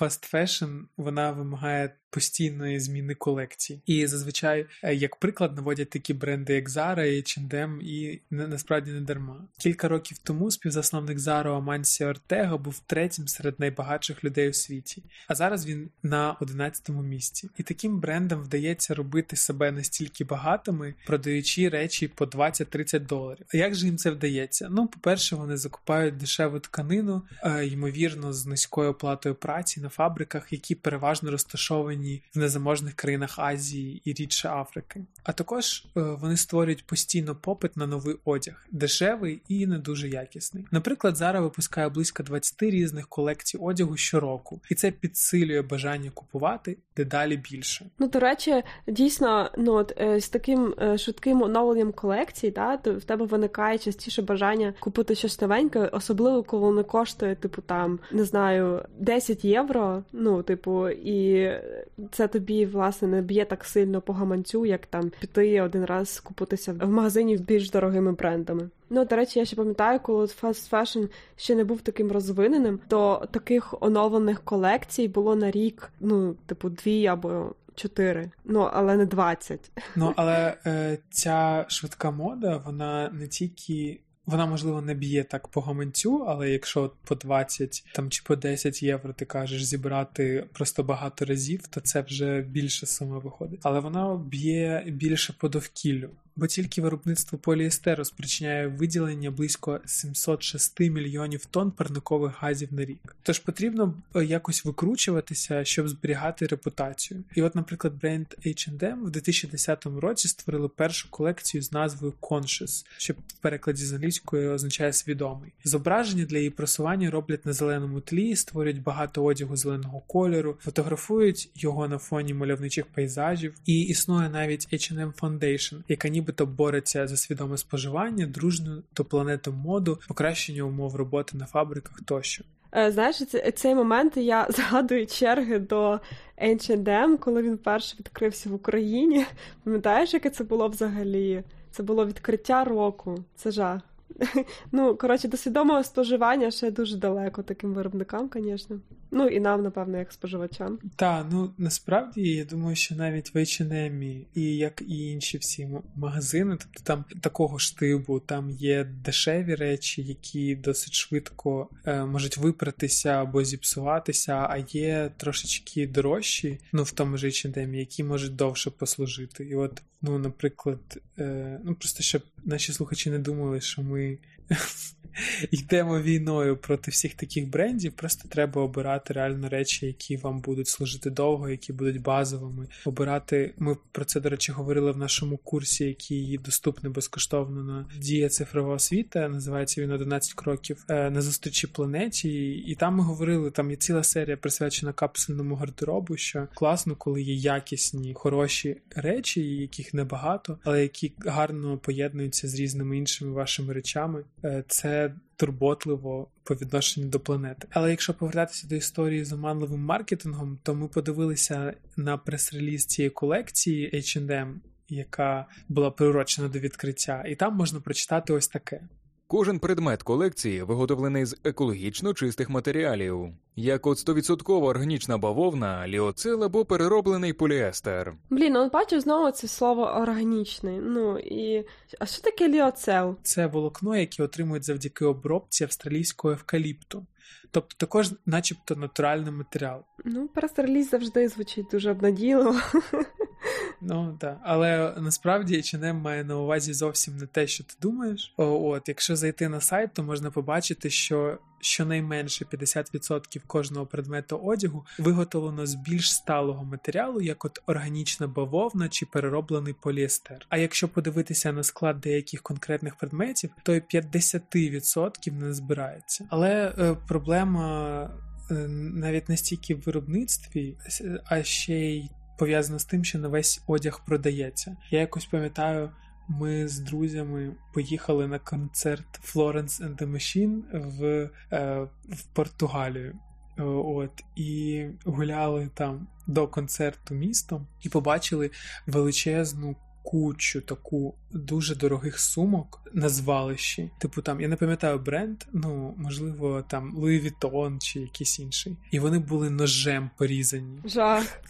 S1: fast fashion, вона вимагає постійної зміни колекцій. І зазвичай, е, як приклад, наводять такі бренди, як Zara і H&M, і насправді не дарма. Кілька років тому співзасновник Zara Амансі Ортега був третім серед найбагатших людей у світі, а зараз він на 11-му місці. І таким брендам вдається робити себе настільки багатими, продаючи речі по 20-30 доларів. А як же їм це вдається? Ну, по-перше, вони закупають дешеву тканину, е, ймовірно, з низькою оплатою праці на фабриках, які переважно розташовані розташовані в незаможних країнах Азії і рідше Африки. А також е, вони створюють постійно попит на новий одяг, дешевий і не дуже якісний. Наприклад, зараз випускає близько 20 різних колекцій одягу щороку, і це підсилює бажання купувати дедалі більше.
S2: Ну до речі, дійсно, ну от е, з таким е, швидким оновленням колекцій, та то в тебе виникає частіше бажання купити щось новеньке, особливо коли не коштує, типу там не знаю, 10 євро. Ну, типу, і це тобі власне не б'є так сильно по гаманцю, як там піти один раз скупитися в магазині з більш дорогими брендами. Ну, до речі, я ще пам'ятаю, коли фаст фешн ще не був таким розвиненим, то таких оновлених колекцій було на рік, ну, типу, дві або. Чотири, ну але не двадцять.
S1: Ну але е, ця швидка мода, вона не тільки вона, можливо, не б'є так по гаманцю, але якщо по 20 там чи по 10 євро ти кажеш зібрати просто багато разів, то це вже більше сума виходить. Але вона б'є більше по довкіллю бо тільки виробництво поліестеру спричиняє виділення близько 706 мільйонів тонн парникових газів на рік. Тож потрібно е, якось викручуватися, щоб зберігати репутацію. І, от, наприклад, бренд H&M в 2010 році створили першу колекцію з назвою Conscious, що в перекладі з англійської означає свідомий. Зображення для її просування роблять на зеленому тлі, створюють багато одягу зеленого кольору, фотографують його на фоні мальовничих пейзажів, і існує навіть H&M Foundation, яка ніби нібито бореться за свідоме споживання, дружну до планети моду, покращення умов роботи на фабриках тощо.
S2: Е, знаєш, цей момент я <laughs> згадую черги до H&M, коли він вперше відкрився в Україні. Пам'ятаєш, яке це було взагалі? Це було відкриття року. Це жах. <laughs> Ну, коротше, до свідомого споживання ще дуже далеко таким виробникам, звісно. Ну і нам, напевно, як споживачам.
S1: Так, ну насправді я думаю, що навіть в H&M і як і інші всі магазини, тобто там такого ж типу, там є дешеві речі, які досить швидко е, можуть випратися або зіпсуватися, а є трошечки дорожчі, ну в тому ж H&M, які можуть довше послужити. І от, ну, наприклад, е, ну просто щоб наші слухачі не думали, що ми йдемо війною проти всіх таких брендів, просто треба обирати реально речі, які вам будуть служити довго, які будуть базовими. Обирати, ми про це, до речі, говорили в нашому курсі, який доступний безкоштовно на дія цифрова освіта. Називається він 11 кроків е, на зустрічі планеті. І там ми говорили, там є ціла серія присвячена капсульному гардеробу, що класно, коли є якісні, хороші речі, яких небагато, але які гарно поєднуються з різними іншими вашими речами. Е, турботливо по відношенню до планети. Але якщо повертатися до історії з оманливим маркетингом, то ми подивилися на прес-реліз цієї колекції H&M, яка була приурочена до відкриття, і там можна прочитати ось таке.
S4: Кожен предмет колекції виготовлений з екологічно чистих матеріалів, як от 100% органічна бавовна, ліоцил або перероблений поліестер.
S2: Блін, ну бачу знову це слово органічний. Ну і а що таке ліоцел?
S1: Це волокно, яке отримують завдяки обробці австралійського евкаліпту. Тобто також, начебто, натуральний матеріал.
S2: Ну, прес-реліз завжди звучить дуже обнадійливо. <laughs>
S1: Ну так, але насправді H&M має на увазі зовсім не те, що ти думаєш. От, якщо зайти на сайт, то можна побачити, що щонайменше 50% кожного предмету одягу виготовлено з більш сталого матеріалу, як от органічна бавовна чи перероблений поліестер. А якщо подивитися на склад деяких конкретних предметів, то й 50% не збирається. Але е, проблема е, навіть не стільки в виробництві, а ще й пов'язана з тим, що не весь одяг продається. Я якось пам'ятаю. Ми з друзями поїхали на концерт Florence and the Machine в е, в Португалію. От І гуляли там до концерту містом і побачили величезну кучу таку дуже дорогих сумок на звалищі. Типу там, я не пам'ятаю бренд, ну можливо, там Louis Vuitton чи якийсь інший. І вони були ножем порізані.
S2: Жах. <laughs>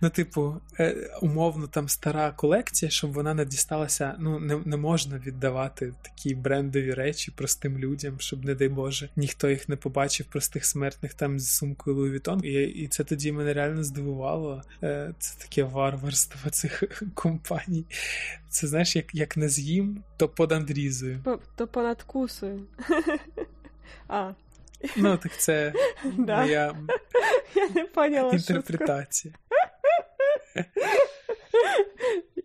S1: Ну, типу, е, умовно, там стара колекція, щоб вона не дісталася. Ну, не, не можна віддавати такі брендові речі простим людям, щоб, не дай Боже, ніхто їх не побачив, простих смертних там з сумкою Louis Vuitton. І, і це тоді мене реально здивувало. Е, це таке варварство цих <laughs> компаній. Це знаєш, як як не з'їм, то понадрізую.
S2: То понадкусую. <laughs> А.
S1: Ну, так це <laughs> да. моя <laughs>
S2: Я не поняла,
S1: інтерпретація.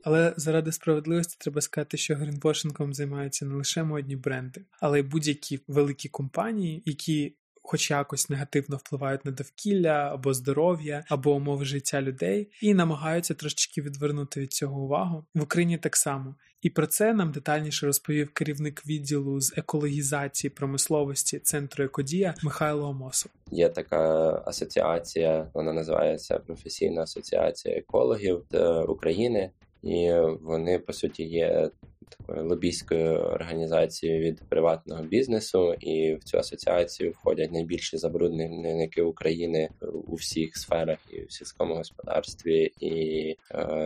S1: Але заради справедливості треба сказати, що грінвошингом займаються не лише модні бренди, але й будь-які великі компанії, які хоч якось негативно впливають на довкілля або здоров'я, або умови життя людей, і намагаються трошечки відвернути від цього увагу в Україні так само. І про це нам детальніше розповів керівник відділу з екологізації промисловості центру Екодія Михайло Омосов.
S6: Є така асоціація, вона називається професійна асоціація екологів України, і вони по суті є такою лобійською організацією від приватного бізнесу, і в цю асоціацію входять найбільші забрудненики України у всіх сферах, і в сільському господарстві, і е,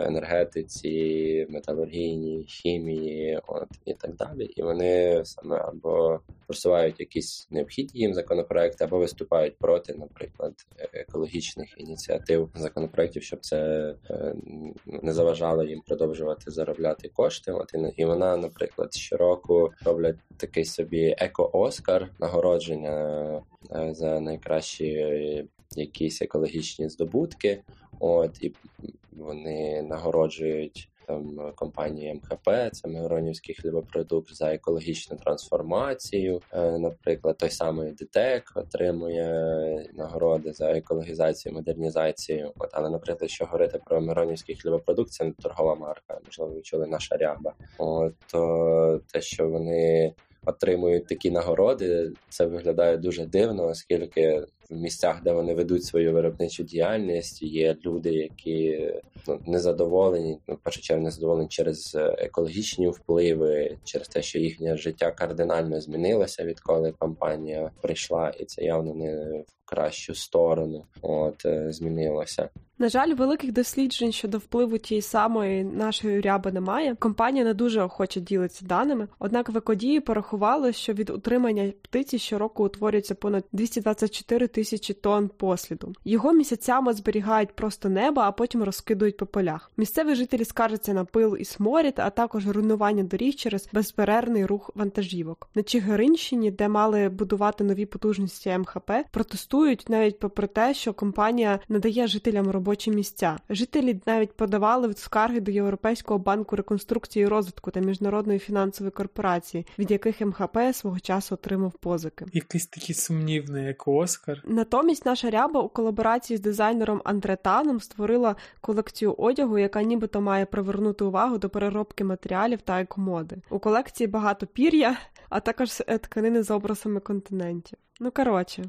S6: енергетиці, металургійній, хімії, от і так далі. І вони саме або просувають якісь необхідні їм законопроекти, або виступають проти, наприклад, екологічних ініціатив законопроектів, щоб це е, не заважало їм продовжувати заробляти кошти. От і вона, наприклад, щороку роблять такий собі еко-оскар нагородження е, за найкращі якісь екологічні здобутки. От і вони нагороджують там компанії МХП, це Миронівський хлібопродукт за екологічну трансформацію. Е, наприклад, той самий ДТЕК отримує нагороди за екологізацію, модернізацію. От, але, наприклад, що говорити про Миронівський хлібопродукт, це не торгова марка. Можливо, ви чули наша ряба. От то те, що вони. Отримують такі нагороди, це виглядає дуже дивно, оскільки місцях, де вони ведуть свою виробничу діяльність, є люди, які ну незадоволені, ну в першу чергу незадоволені через е, екологічні впливи, через те, що їхнє життя кардинально змінилося, відколи компанія прийшла, і це явно не в кращу сторону. От е, змінилося.
S2: На жаль, великих досліджень щодо впливу тієї самої нашої ряби немає. Компанія не дуже охоче ділиться даними. Однак в екодії порахували, що від утримання птиці щороку утворюється понад 224 тисячі тонн посліду. Його місяцями зберігають просто неба, а потім розкидують по полях. Місцеві жителі скаржаться на пил і сморід, а також руйнування доріг через безперервний рух вантажівок. На Чигиринщині, де мали будувати нові потужності МХП, протестують навіть попри те, що компанія надає жителям робочі місця. Жителі навіть подавали скарги до Європейського банку реконструкції і розвитку та міжнародної фінансової корпорації, від яких МХП свого часу отримав позики.
S1: Якийсь такий сумнівний, як Оскар.
S2: Натомість наша ряба у колаборації з дизайнером Андретаном створила колекцію одягу, яка нібито має привернути увагу до переробки матеріалів та екомоди. У колекції багато пір'я, а також тканини з образами континентів. Ну коротше.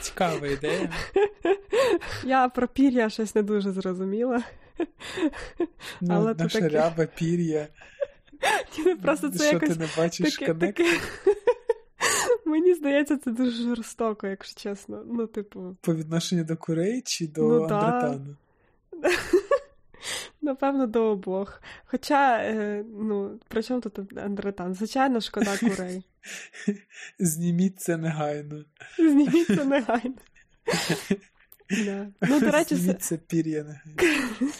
S1: Цікава ідея. <laughs>
S2: Я про пір'я щось не дуже зрозуміла.
S1: Ну, Але наша таке... ряба пір'я.
S2: Просто це
S1: Що
S2: якось...
S1: ти не бачиш
S2: таке, таке... Мені здається, це дуже жорстоко, якщо чесно. Ну, типу.
S1: По відношенню до курей чи до ну, Андретану? <laughs>
S2: Напевно, до обох. Хоча, е, ну, при чому тут Андретан? Звичайно, шкода курей. <laughs>
S1: Зніміть це негайно.
S2: Зніміть це <laughs> негайно. Да. Ну, до речі,
S1: Зніміть це пір'я негайно.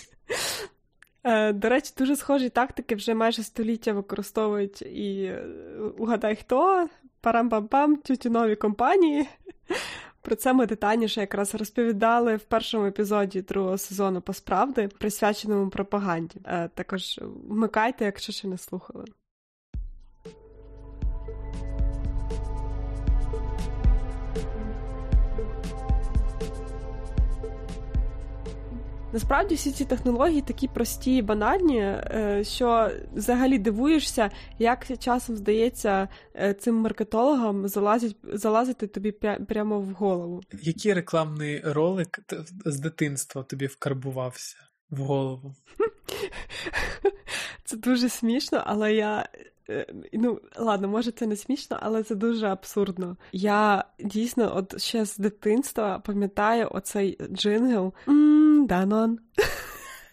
S2: Е, до речі, дуже схожі тактики вже майже століття використовують і е, угадай хто, парам-пам-пам, тютюнові компанії. Про це ми детальніше якраз розповідали в першому епізоді другого сезону Посправди, присвяченому пропаганді. Е, також вмикайте, якщо ще не слухали. Насправді всі ці технології такі прості і банальні, е, що взагалі дивуєшся, як часом здається е, цим маркетологам залазить, залазити тобі прямо в голову.
S1: Який рекламний ролик з дитинства тобі вкарбувався в голову? <laughs>
S2: Це дуже смішно, але я Е, ну, ладно, може, це не смішно, але це дуже абсурдно. Я дійсно, от ще з дитинства пам'ятаю оцей джингл Данон.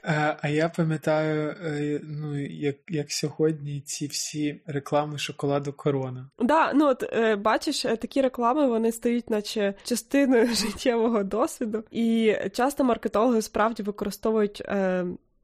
S1: А, а я пам'ятаю, е, ну як як сьогодні ці всі реклами шоколаду Корона.
S2: Да, ну от е, бачиш, такі реклами вони стають, наче частиною <laughs> життєвого досвіду, і часто маркетологи справді використовують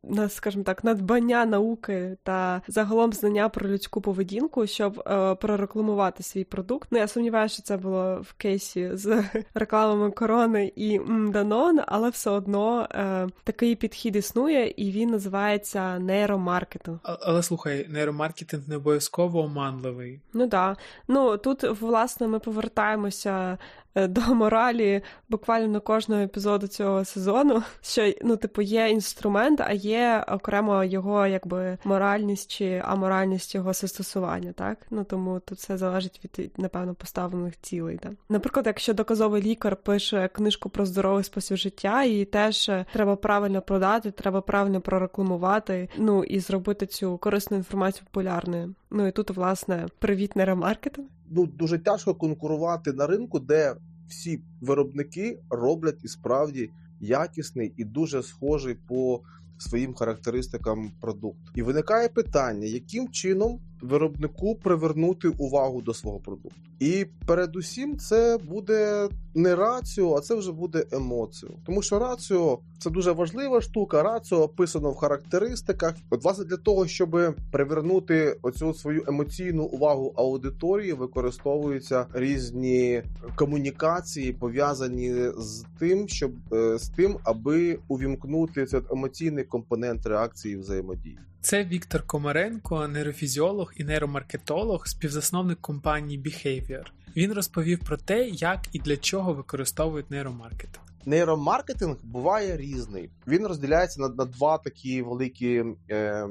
S2: на, скажімо так, надбання науки та загалом знання про людську поведінку, щоб е, прорекламувати свій продукт. Ну я сумніваюся, що це було в кейсі з <laughs> рекламами корони і Данон, але все одно е, такий підхід існує, і він називається нейромаркетинг.
S1: А, але слухай, нейромаркетинг не обов'язково оманливий.
S2: Ну так. Да. Ну тут власне ми повертаємося до моралі буквально кожного епізоду цього сезону, що ну, типу, є інструмент, а є окремо його якби моральність чи аморальність його застосування, так? Ну тому тут все залежить від напевно поставлених цілей. Так? Наприклад, якщо доказовий лікар пише книжку про здоровий спосіб життя, і теж треба правильно продати, треба правильно прорекламувати, ну і зробити цю корисну інформацію популярною. Ну і тут, власне, привіт нейромаркетинг
S7: ну дуже тяжко конкурувати на ринку, де всі виробники роблять і справді якісний і дуже схожий по своїм характеристикам продукт. І виникає питання, яким чином виробнику привернути увагу до свого продукту. І передусім це буде не раціо, а це вже буде емоціо. Тому що раціо це дуже важлива штука. Раціо описано в характеристиках. От власне для того, щоб привернути оцю свою емоційну увагу аудиторії, використовуються різні комунікації, пов'язані з тим, щоб е, з тим, аби увімкнути цей емоційний компонент реакції взаємодії.
S1: Це Віктор Комаренко, нейрофізіолог і нейромаркетолог, співзасновник компанії Behavior. Він розповів про те, як і для чого використовують нейромаркетинг.
S7: Нейромаркетинг буває різний. Він розділяється на на два такі великі е,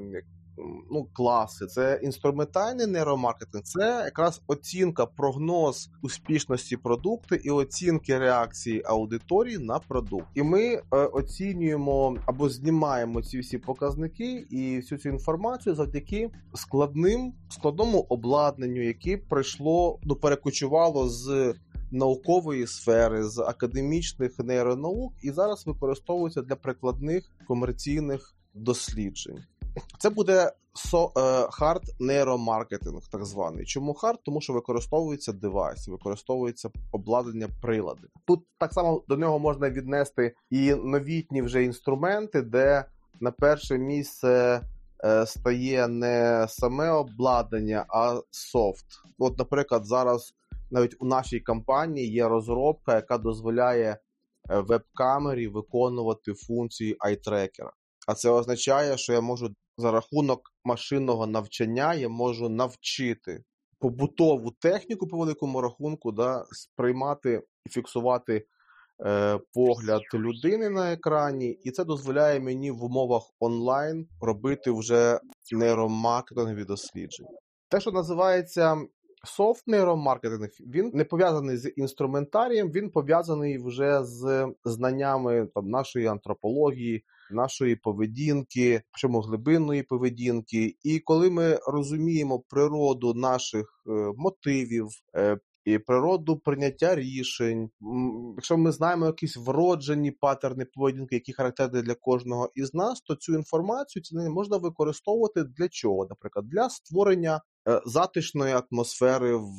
S7: ну, класи. Це інструментальний нейромаркетинг, це якраз оцінка, прогноз успішності продукту і оцінки реакції аудиторії на продукт. І ми е, оцінюємо або знімаємо ці всі показники і всю цю інформацію завдяки складним складному обладнанню, яке прийшло ну, перекочувало з. Наукової сфери з академічних нейронаук і зараз використовується для прикладних комерційних досліджень. Це буде hard е, нейромаркетинг, так званий. Чому hard? Тому що використовується девайс, використовується обладнання прилади. Тут так само до нього можна віднести і новітні вже інструменти, де на перше місце е, стає не саме обладнання, а софт. От, наприклад, зараз навіть у нашій компанії є розробка, яка дозволяє е, веб-камері виконувати функції айтрекера. А це означає, що я можу за рахунок машинного навчання я можу навчити побутову техніку по великому рахунку, да, сприймати і фіксувати е, погляд людини на екрані, і це дозволяє мені в умовах онлайн робити вже нейромаркетингові дослідження. Те, що називається софт нейромаркетинг, він не пов'язаний з інструментарієм, він пов'язаний вже з знаннями там, нашої антропології нашої поведінки, чому глибинної поведінки. І коли ми розуміємо природу наших е, мотивів, е, і природу прийняття рішень, якщо ми знаємо якісь вроджені патерни поведінки, які характерні для кожного із нас, то цю інформацію ці можна використовувати для чого? Наприклад, для створення Е, затишної атмосфери в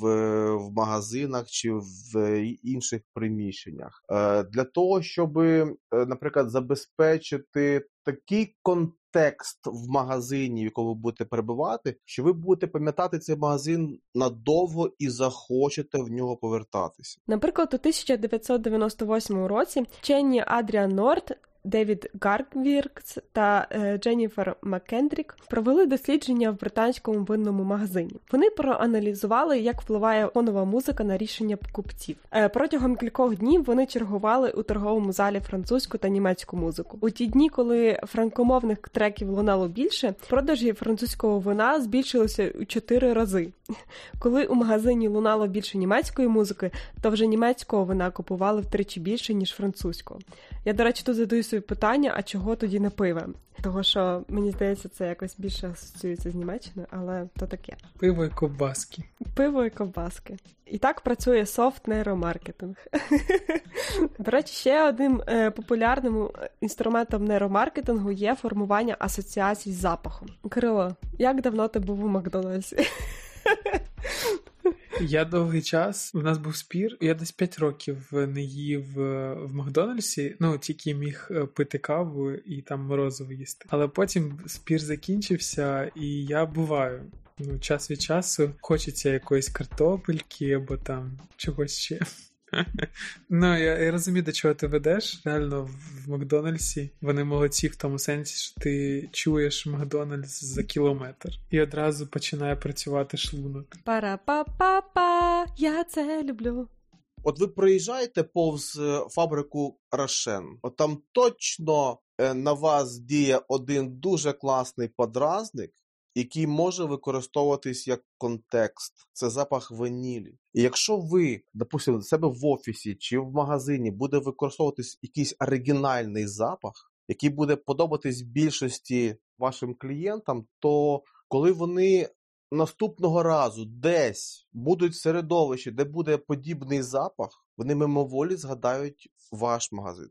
S7: в магазинах чи в інших приміщеннях е, для того, щоб, е, наприклад, забезпечити такий контекст в магазині, в якому ви будете перебувати, що ви будете пам'ятати цей магазин надовго і захочете в нього повертатися.
S2: Наприклад, у 1998 році вчені Адріан Норт Девід Гарквіркс та е, Дженніфер Маккендрік провели дослідження в британському винному магазині. Вони проаналізували, як впливає фонова музика на рішення покупців. Е, протягом кількох днів вони чергували у торговому залі французьку та німецьку музику. У ті дні, коли франкомовних треків лунало більше, продажі французького вина збільшилися у чотири рази. Коли у магазині лунало більше німецької музики, то вже німецького вина купували втричі більше ніж французького. Я, до речі, тут задаю собі питання, а чого тоді не пиво? Того що мені здається, це якось більше асоціюється з Німеччиною, але то таке.
S1: Пиво і ковбаски.
S2: Пиво і ковбаски. І так працює софт нейромаркетинг. <laughs> До речі, ще одним е, популярним інструментом нейромаркетингу є формування асоціацій з запахом. Кирило, як давно ти був у Макдональдсі? <laughs>
S1: Я довгий час. У нас був спір. Я десь 5 років не їв е, в Макдональдсі. Ну тільки міг е, пити каву і там морозиво їсти. Але потім спір закінчився, і я буваю. Ну, час від часу хочеться якоїсь картопельки або там чогось ще. Ну, я, я розумію, до чого ти ведеш. Реально в Макдональдсі вони молодці в тому сенсі, що ти чуєш Макдональдс за кілометр і одразу починає працювати шлунок.
S2: Пара-па-па-па, я це люблю.
S7: От ви проїжджаєте повз е, фабрику Рошен, от там точно е, на вас діє один дуже класний подразник, який може використовуватись як контекст. Це запах ванілі. І якщо ви, допустимо, до себе в офісі чи в магазині буде використовуватись якийсь оригінальний запах, який буде подобатись більшості вашим клієнтам, то коли вони наступного разу десь будуть середовищі, де буде подібний запах, вони мимоволі згадають ваш магазин.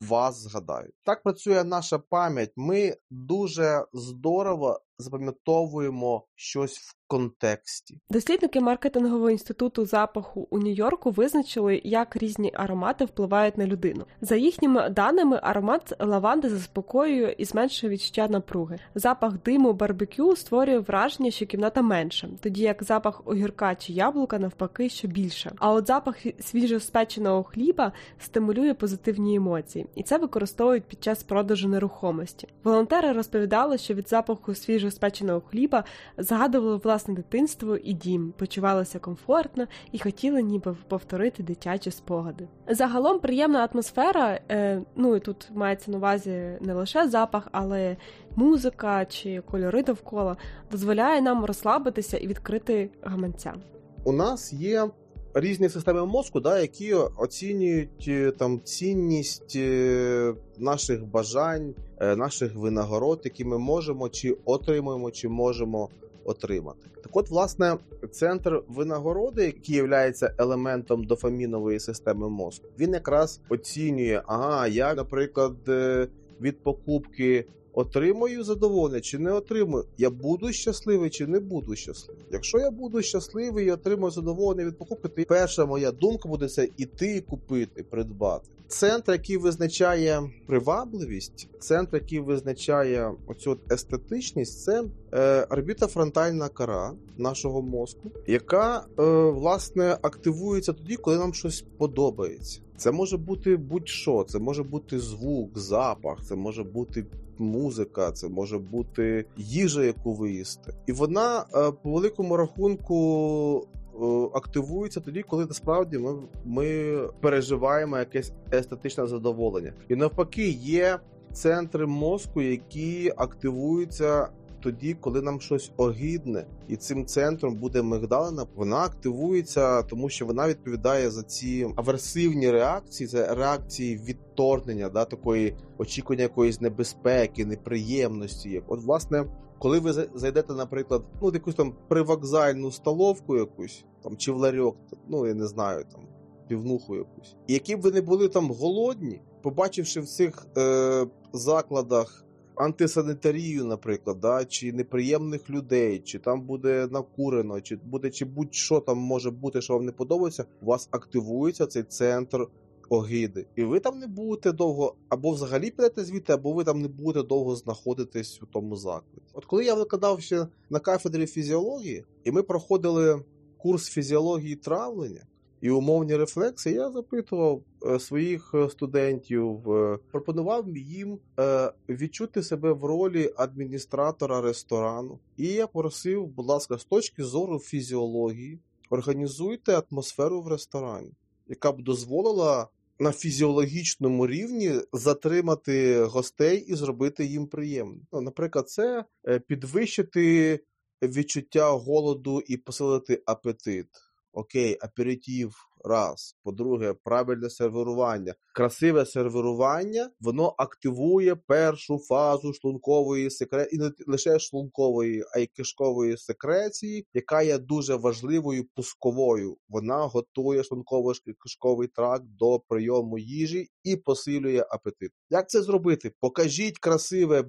S7: Вас згадають. Так працює наша пам'ять. Ми дуже здорово запам'ятовуємо щось в контексті.
S2: Дослідники маркетингового інституту запаху у Нью-Йорку визначили, як різні аромати впливають на людину. За їхніми даними, аромат лаванди заспокоює і зменшує відчуття напруги. Запах диму барбекю створює враження, що кімната менша, тоді як запах огірка чи яблука навпаки що більше. А от запах свіжоспеченого хліба стимулює позитивні емоції, і це використовують під час продажу нерухомості. Волонтери розповідали, що від запаху свіжоспеченого хліба згадували власне дитинство і дім, почувалися комфортно і хотіли ніби повторити дитячі спогади. Загалом приємна атмосфера, е, ну і тут мається на увазі не лише запах, але музика чи кольори довкола дозволяє нам розслабитися і відкрити гаманця.
S7: У нас є різні системи мозку, да, які оцінюють е, там цінність е, наших бажань, е, наших винагород, які ми можемо чи отримуємо, чи можемо отримати. Так, от, власне, центр винагороди, який є елементом дофамінової системи мозку, він якраз оцінює, ага, я, наприклад, від покупки отримую задоволення чи не отримую, я буду щасливий чи не буду щасливий. Якщо я буду щасливий і отримую задоволення від покупки, то перша моя думка буде це іти купити, придбати. Центр, який визначає привабливість, центр, який визначає оцю естетичність, це е, орбітофронтальна кора нашого мозку, яка е, власне активується тоді, коли нам щось подобається. Це може бути будь-що, це може бути звук, запах, це може бути музика, це може бути їжа, яку ви їсте. І вона е, по великому рахунку. Е, активується тоді, коли насправді ми ми переживаємо якесь естетичне задоволення, і навпаки, є центри мозку, які активуються тоді, коли нам щось огідне, і цим центром буде мигдалина, вона активується, тому що вона відповідає за ці аверсивні реакції, це реакції відторгнення, да такої очікування якоїсь небезпеки, неприємності. От, власне. Коли ви зайдете, наприклад, ну якусь там привокзальну столовку, якусь там чи в ларьок, ну я не знаю, там півнуху якусь, і які б ви не були там голодні, побачивши в цих е, закладах антисанітарію, наприклад, да, чи неприємних людей, чи там буде накурено, чи буде чи будь-що там може бути, що вам не подобається, у вас активується цей центр огиди. І ви там не будете довго, або взагалі підете звідти, або ви там не будете довго знаходитись у тому закладі. От коли я викладав ще на кафедрі фізіології, і ми проходили курс фізіології травлення. І умовні рефлекси я запитував е, своїх е, студентів, е, пропонував їм відчути себе в ролі адміністратора ресторану. І я просив, будь ласка, з точки зору фізіології, організуйте атмосферу в ресторані, яка б дозволила на фізіологічному рівні затримати гостей і зробити їм приємно. Ну, Наприклад, це підвищити відчуття голоду і посилити апетит. Окей, аперитив, раз. По-друге, правильне сервірування. Красиве сервірування, воно активує першу фазу шлункової секреції, і не лише шлункової, а й кишкової секреції, яка є дуже важливою пусковою. Вона готує шлунково-кишковий тракт до прийому їжі і посилює апетит. Як це зробити? Покажіть красиве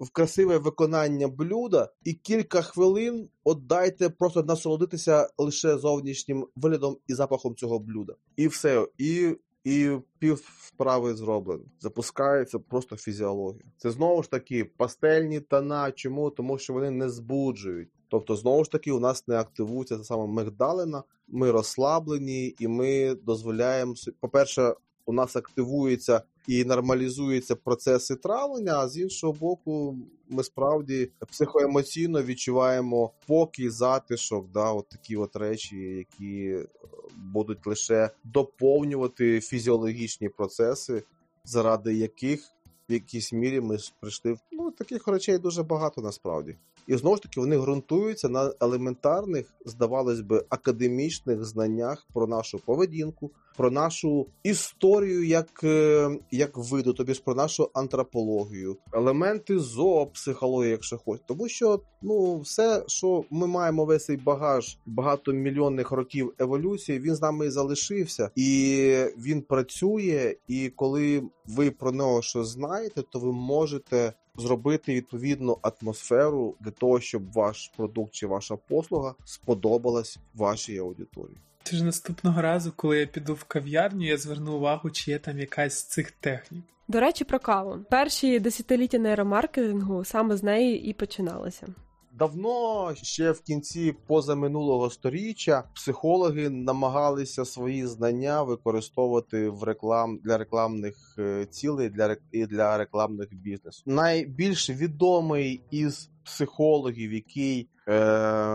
S7: в красиве виконання блюда, і кілька хвилин отдайте просто насолодитися лише зовнішнім виглядом і запахом цього блюда. І все. І і пів справи зроблено. Запускається просто фізіологія. Це знову ж таки пастельні тона. Чому? Тому що вони не збуджують. Тобто, знову ж таки, у нас не активується та сама мигдалина, ми розслаблені, і ми дозволяємо по-перше, у нас активується і нормалізуються процеси травлення, а з іншого боку, ми справді психоемоційно відчуваємо спокій, затишок, да, от такі от речі, які будуть лише доповнювати фізіологічні процеси, заради яких в якійсь мірі ми прийшли. Ну таких речей дуже багато насправді. І знову ж таки вони ґрунтуються на елементарних, здавалось би, академічних знаннях про нашу поведінку, про нашу історію як е, як виду, тобі ж про нашу антропологію, елементи зоопсихології, якщо хочеш. Тому що ну все, що ми маємо весь цей багаж багатомільйонних років еволюції, він з нами і залишився, і він працює. І коли ви про нього щось знаєте, то ви можете зробити відповідну атмосферу для того, щоб ваш продукт чи ваша послуга сподобалась вашій аудиторії.
S1: Ти ж наступного разу, коли я піду в кав'ярню, я зверну увагу, чи є там якась з цих технік.
S2: До речі, про каву. Перші десятиліття нейромаркетингу саме з неї і починалися.
S7: Давно ще в кінці позаминулого сторіччя психологи намагалися свої знання використовувати в реклам для рекламних е, цілей для і для рекламних бізнесу. Найбільш відомий із психологів, який е,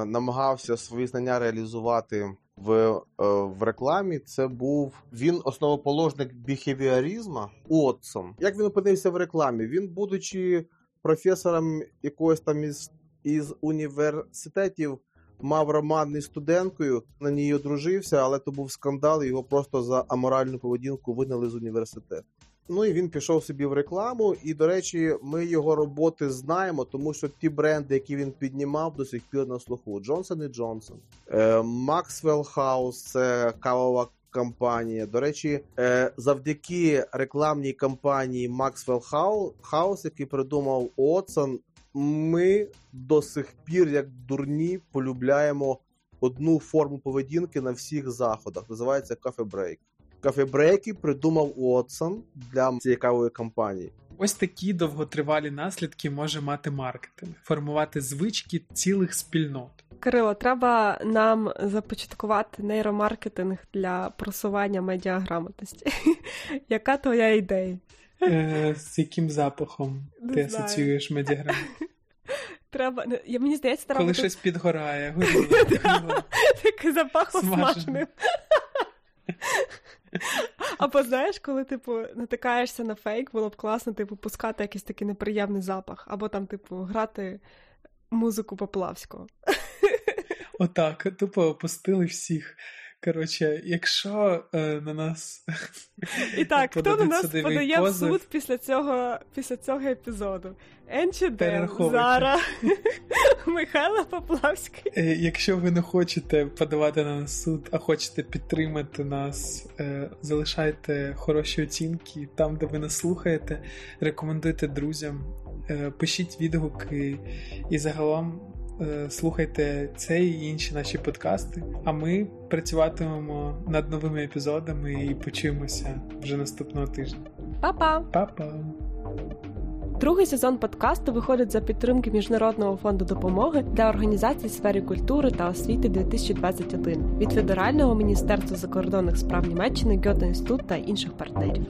S7: намагався свої знання реалізувати в е, в рекламі, це був він основоположник біхевіарізму Отсон. Як він опинився в рекламі? Він, будучи професором якогось там із із університетів мав роман із студенткою, на ній одружився, але то був скандал. Його просто за аморальну поведінку вигнали з університету. Ну і він пішов собі в рекламу. І, до речі, ми його роботи знаємо, тому що ті бренди, які він піднімав, до сих пір на слуху: Джонсон і Джонсон, Максвелл Хаус, це кавова компанія. До речі, е, завдяки рекламній кампанії Maxwell House, який придумав Уотсон, ми до сих пір, як дурні, полюбляємо одну форму поведінки на всіх заходах. Називається кава-брейк. Кава-брейки придумав Уотсон для цікавої кампанії.
S1: Ось такі довготривалі наслідки може мати маркетинг, формувати звички цілих спільнот.
S2: Кирило, треба нам започаткувати нейромаркетинг для просування медіаграмотності. <laughs> Яка твоя ідея?
S1: Е, З яким запахом Не ти знаю. асоціюєш медіаграму? <laughs>
S2: Треба, я Мені здається, треба.
S1: Коли бути... щось підгорає, <laughs> горіло.
S2: Такий запах смаженим. <laughs> Або знаєш, коли, типу, натикаєшся на фейк, було б класно, типу, пускати якийсь такий неприємний запах, або там, типу, грати музику Поплавського.
S1: Отак, тупо опустили всіх. Коротше, якщо е, на нас.
S2: І так, хто на нас подає в суд після цього після цього епізоду? Енчиден, Зара, <laughs> Михайло Поплавський.
S1: Е, якщо ви не хочете подавати на нас суд, а хочете підтримати нас, е, залишайте хороші оцінки там, де ви нас слухаєте, рекомендуйте друзям, е, пишіть відгуки і загалом слухайте цей і інші наші подкасти. А ми працюватимемо над новими епізодами і почуємося вже наступного тижня.
S2: Па-па!
S1: Па-па!
S2: Другий сезон подкасту виходить за підтримки Міжнародного фонду допомоги для організацій сфері культури та освіти 2021 від Федерального міністерства закордонних справ Німеччини, Гьоте інститут та інших партнерів.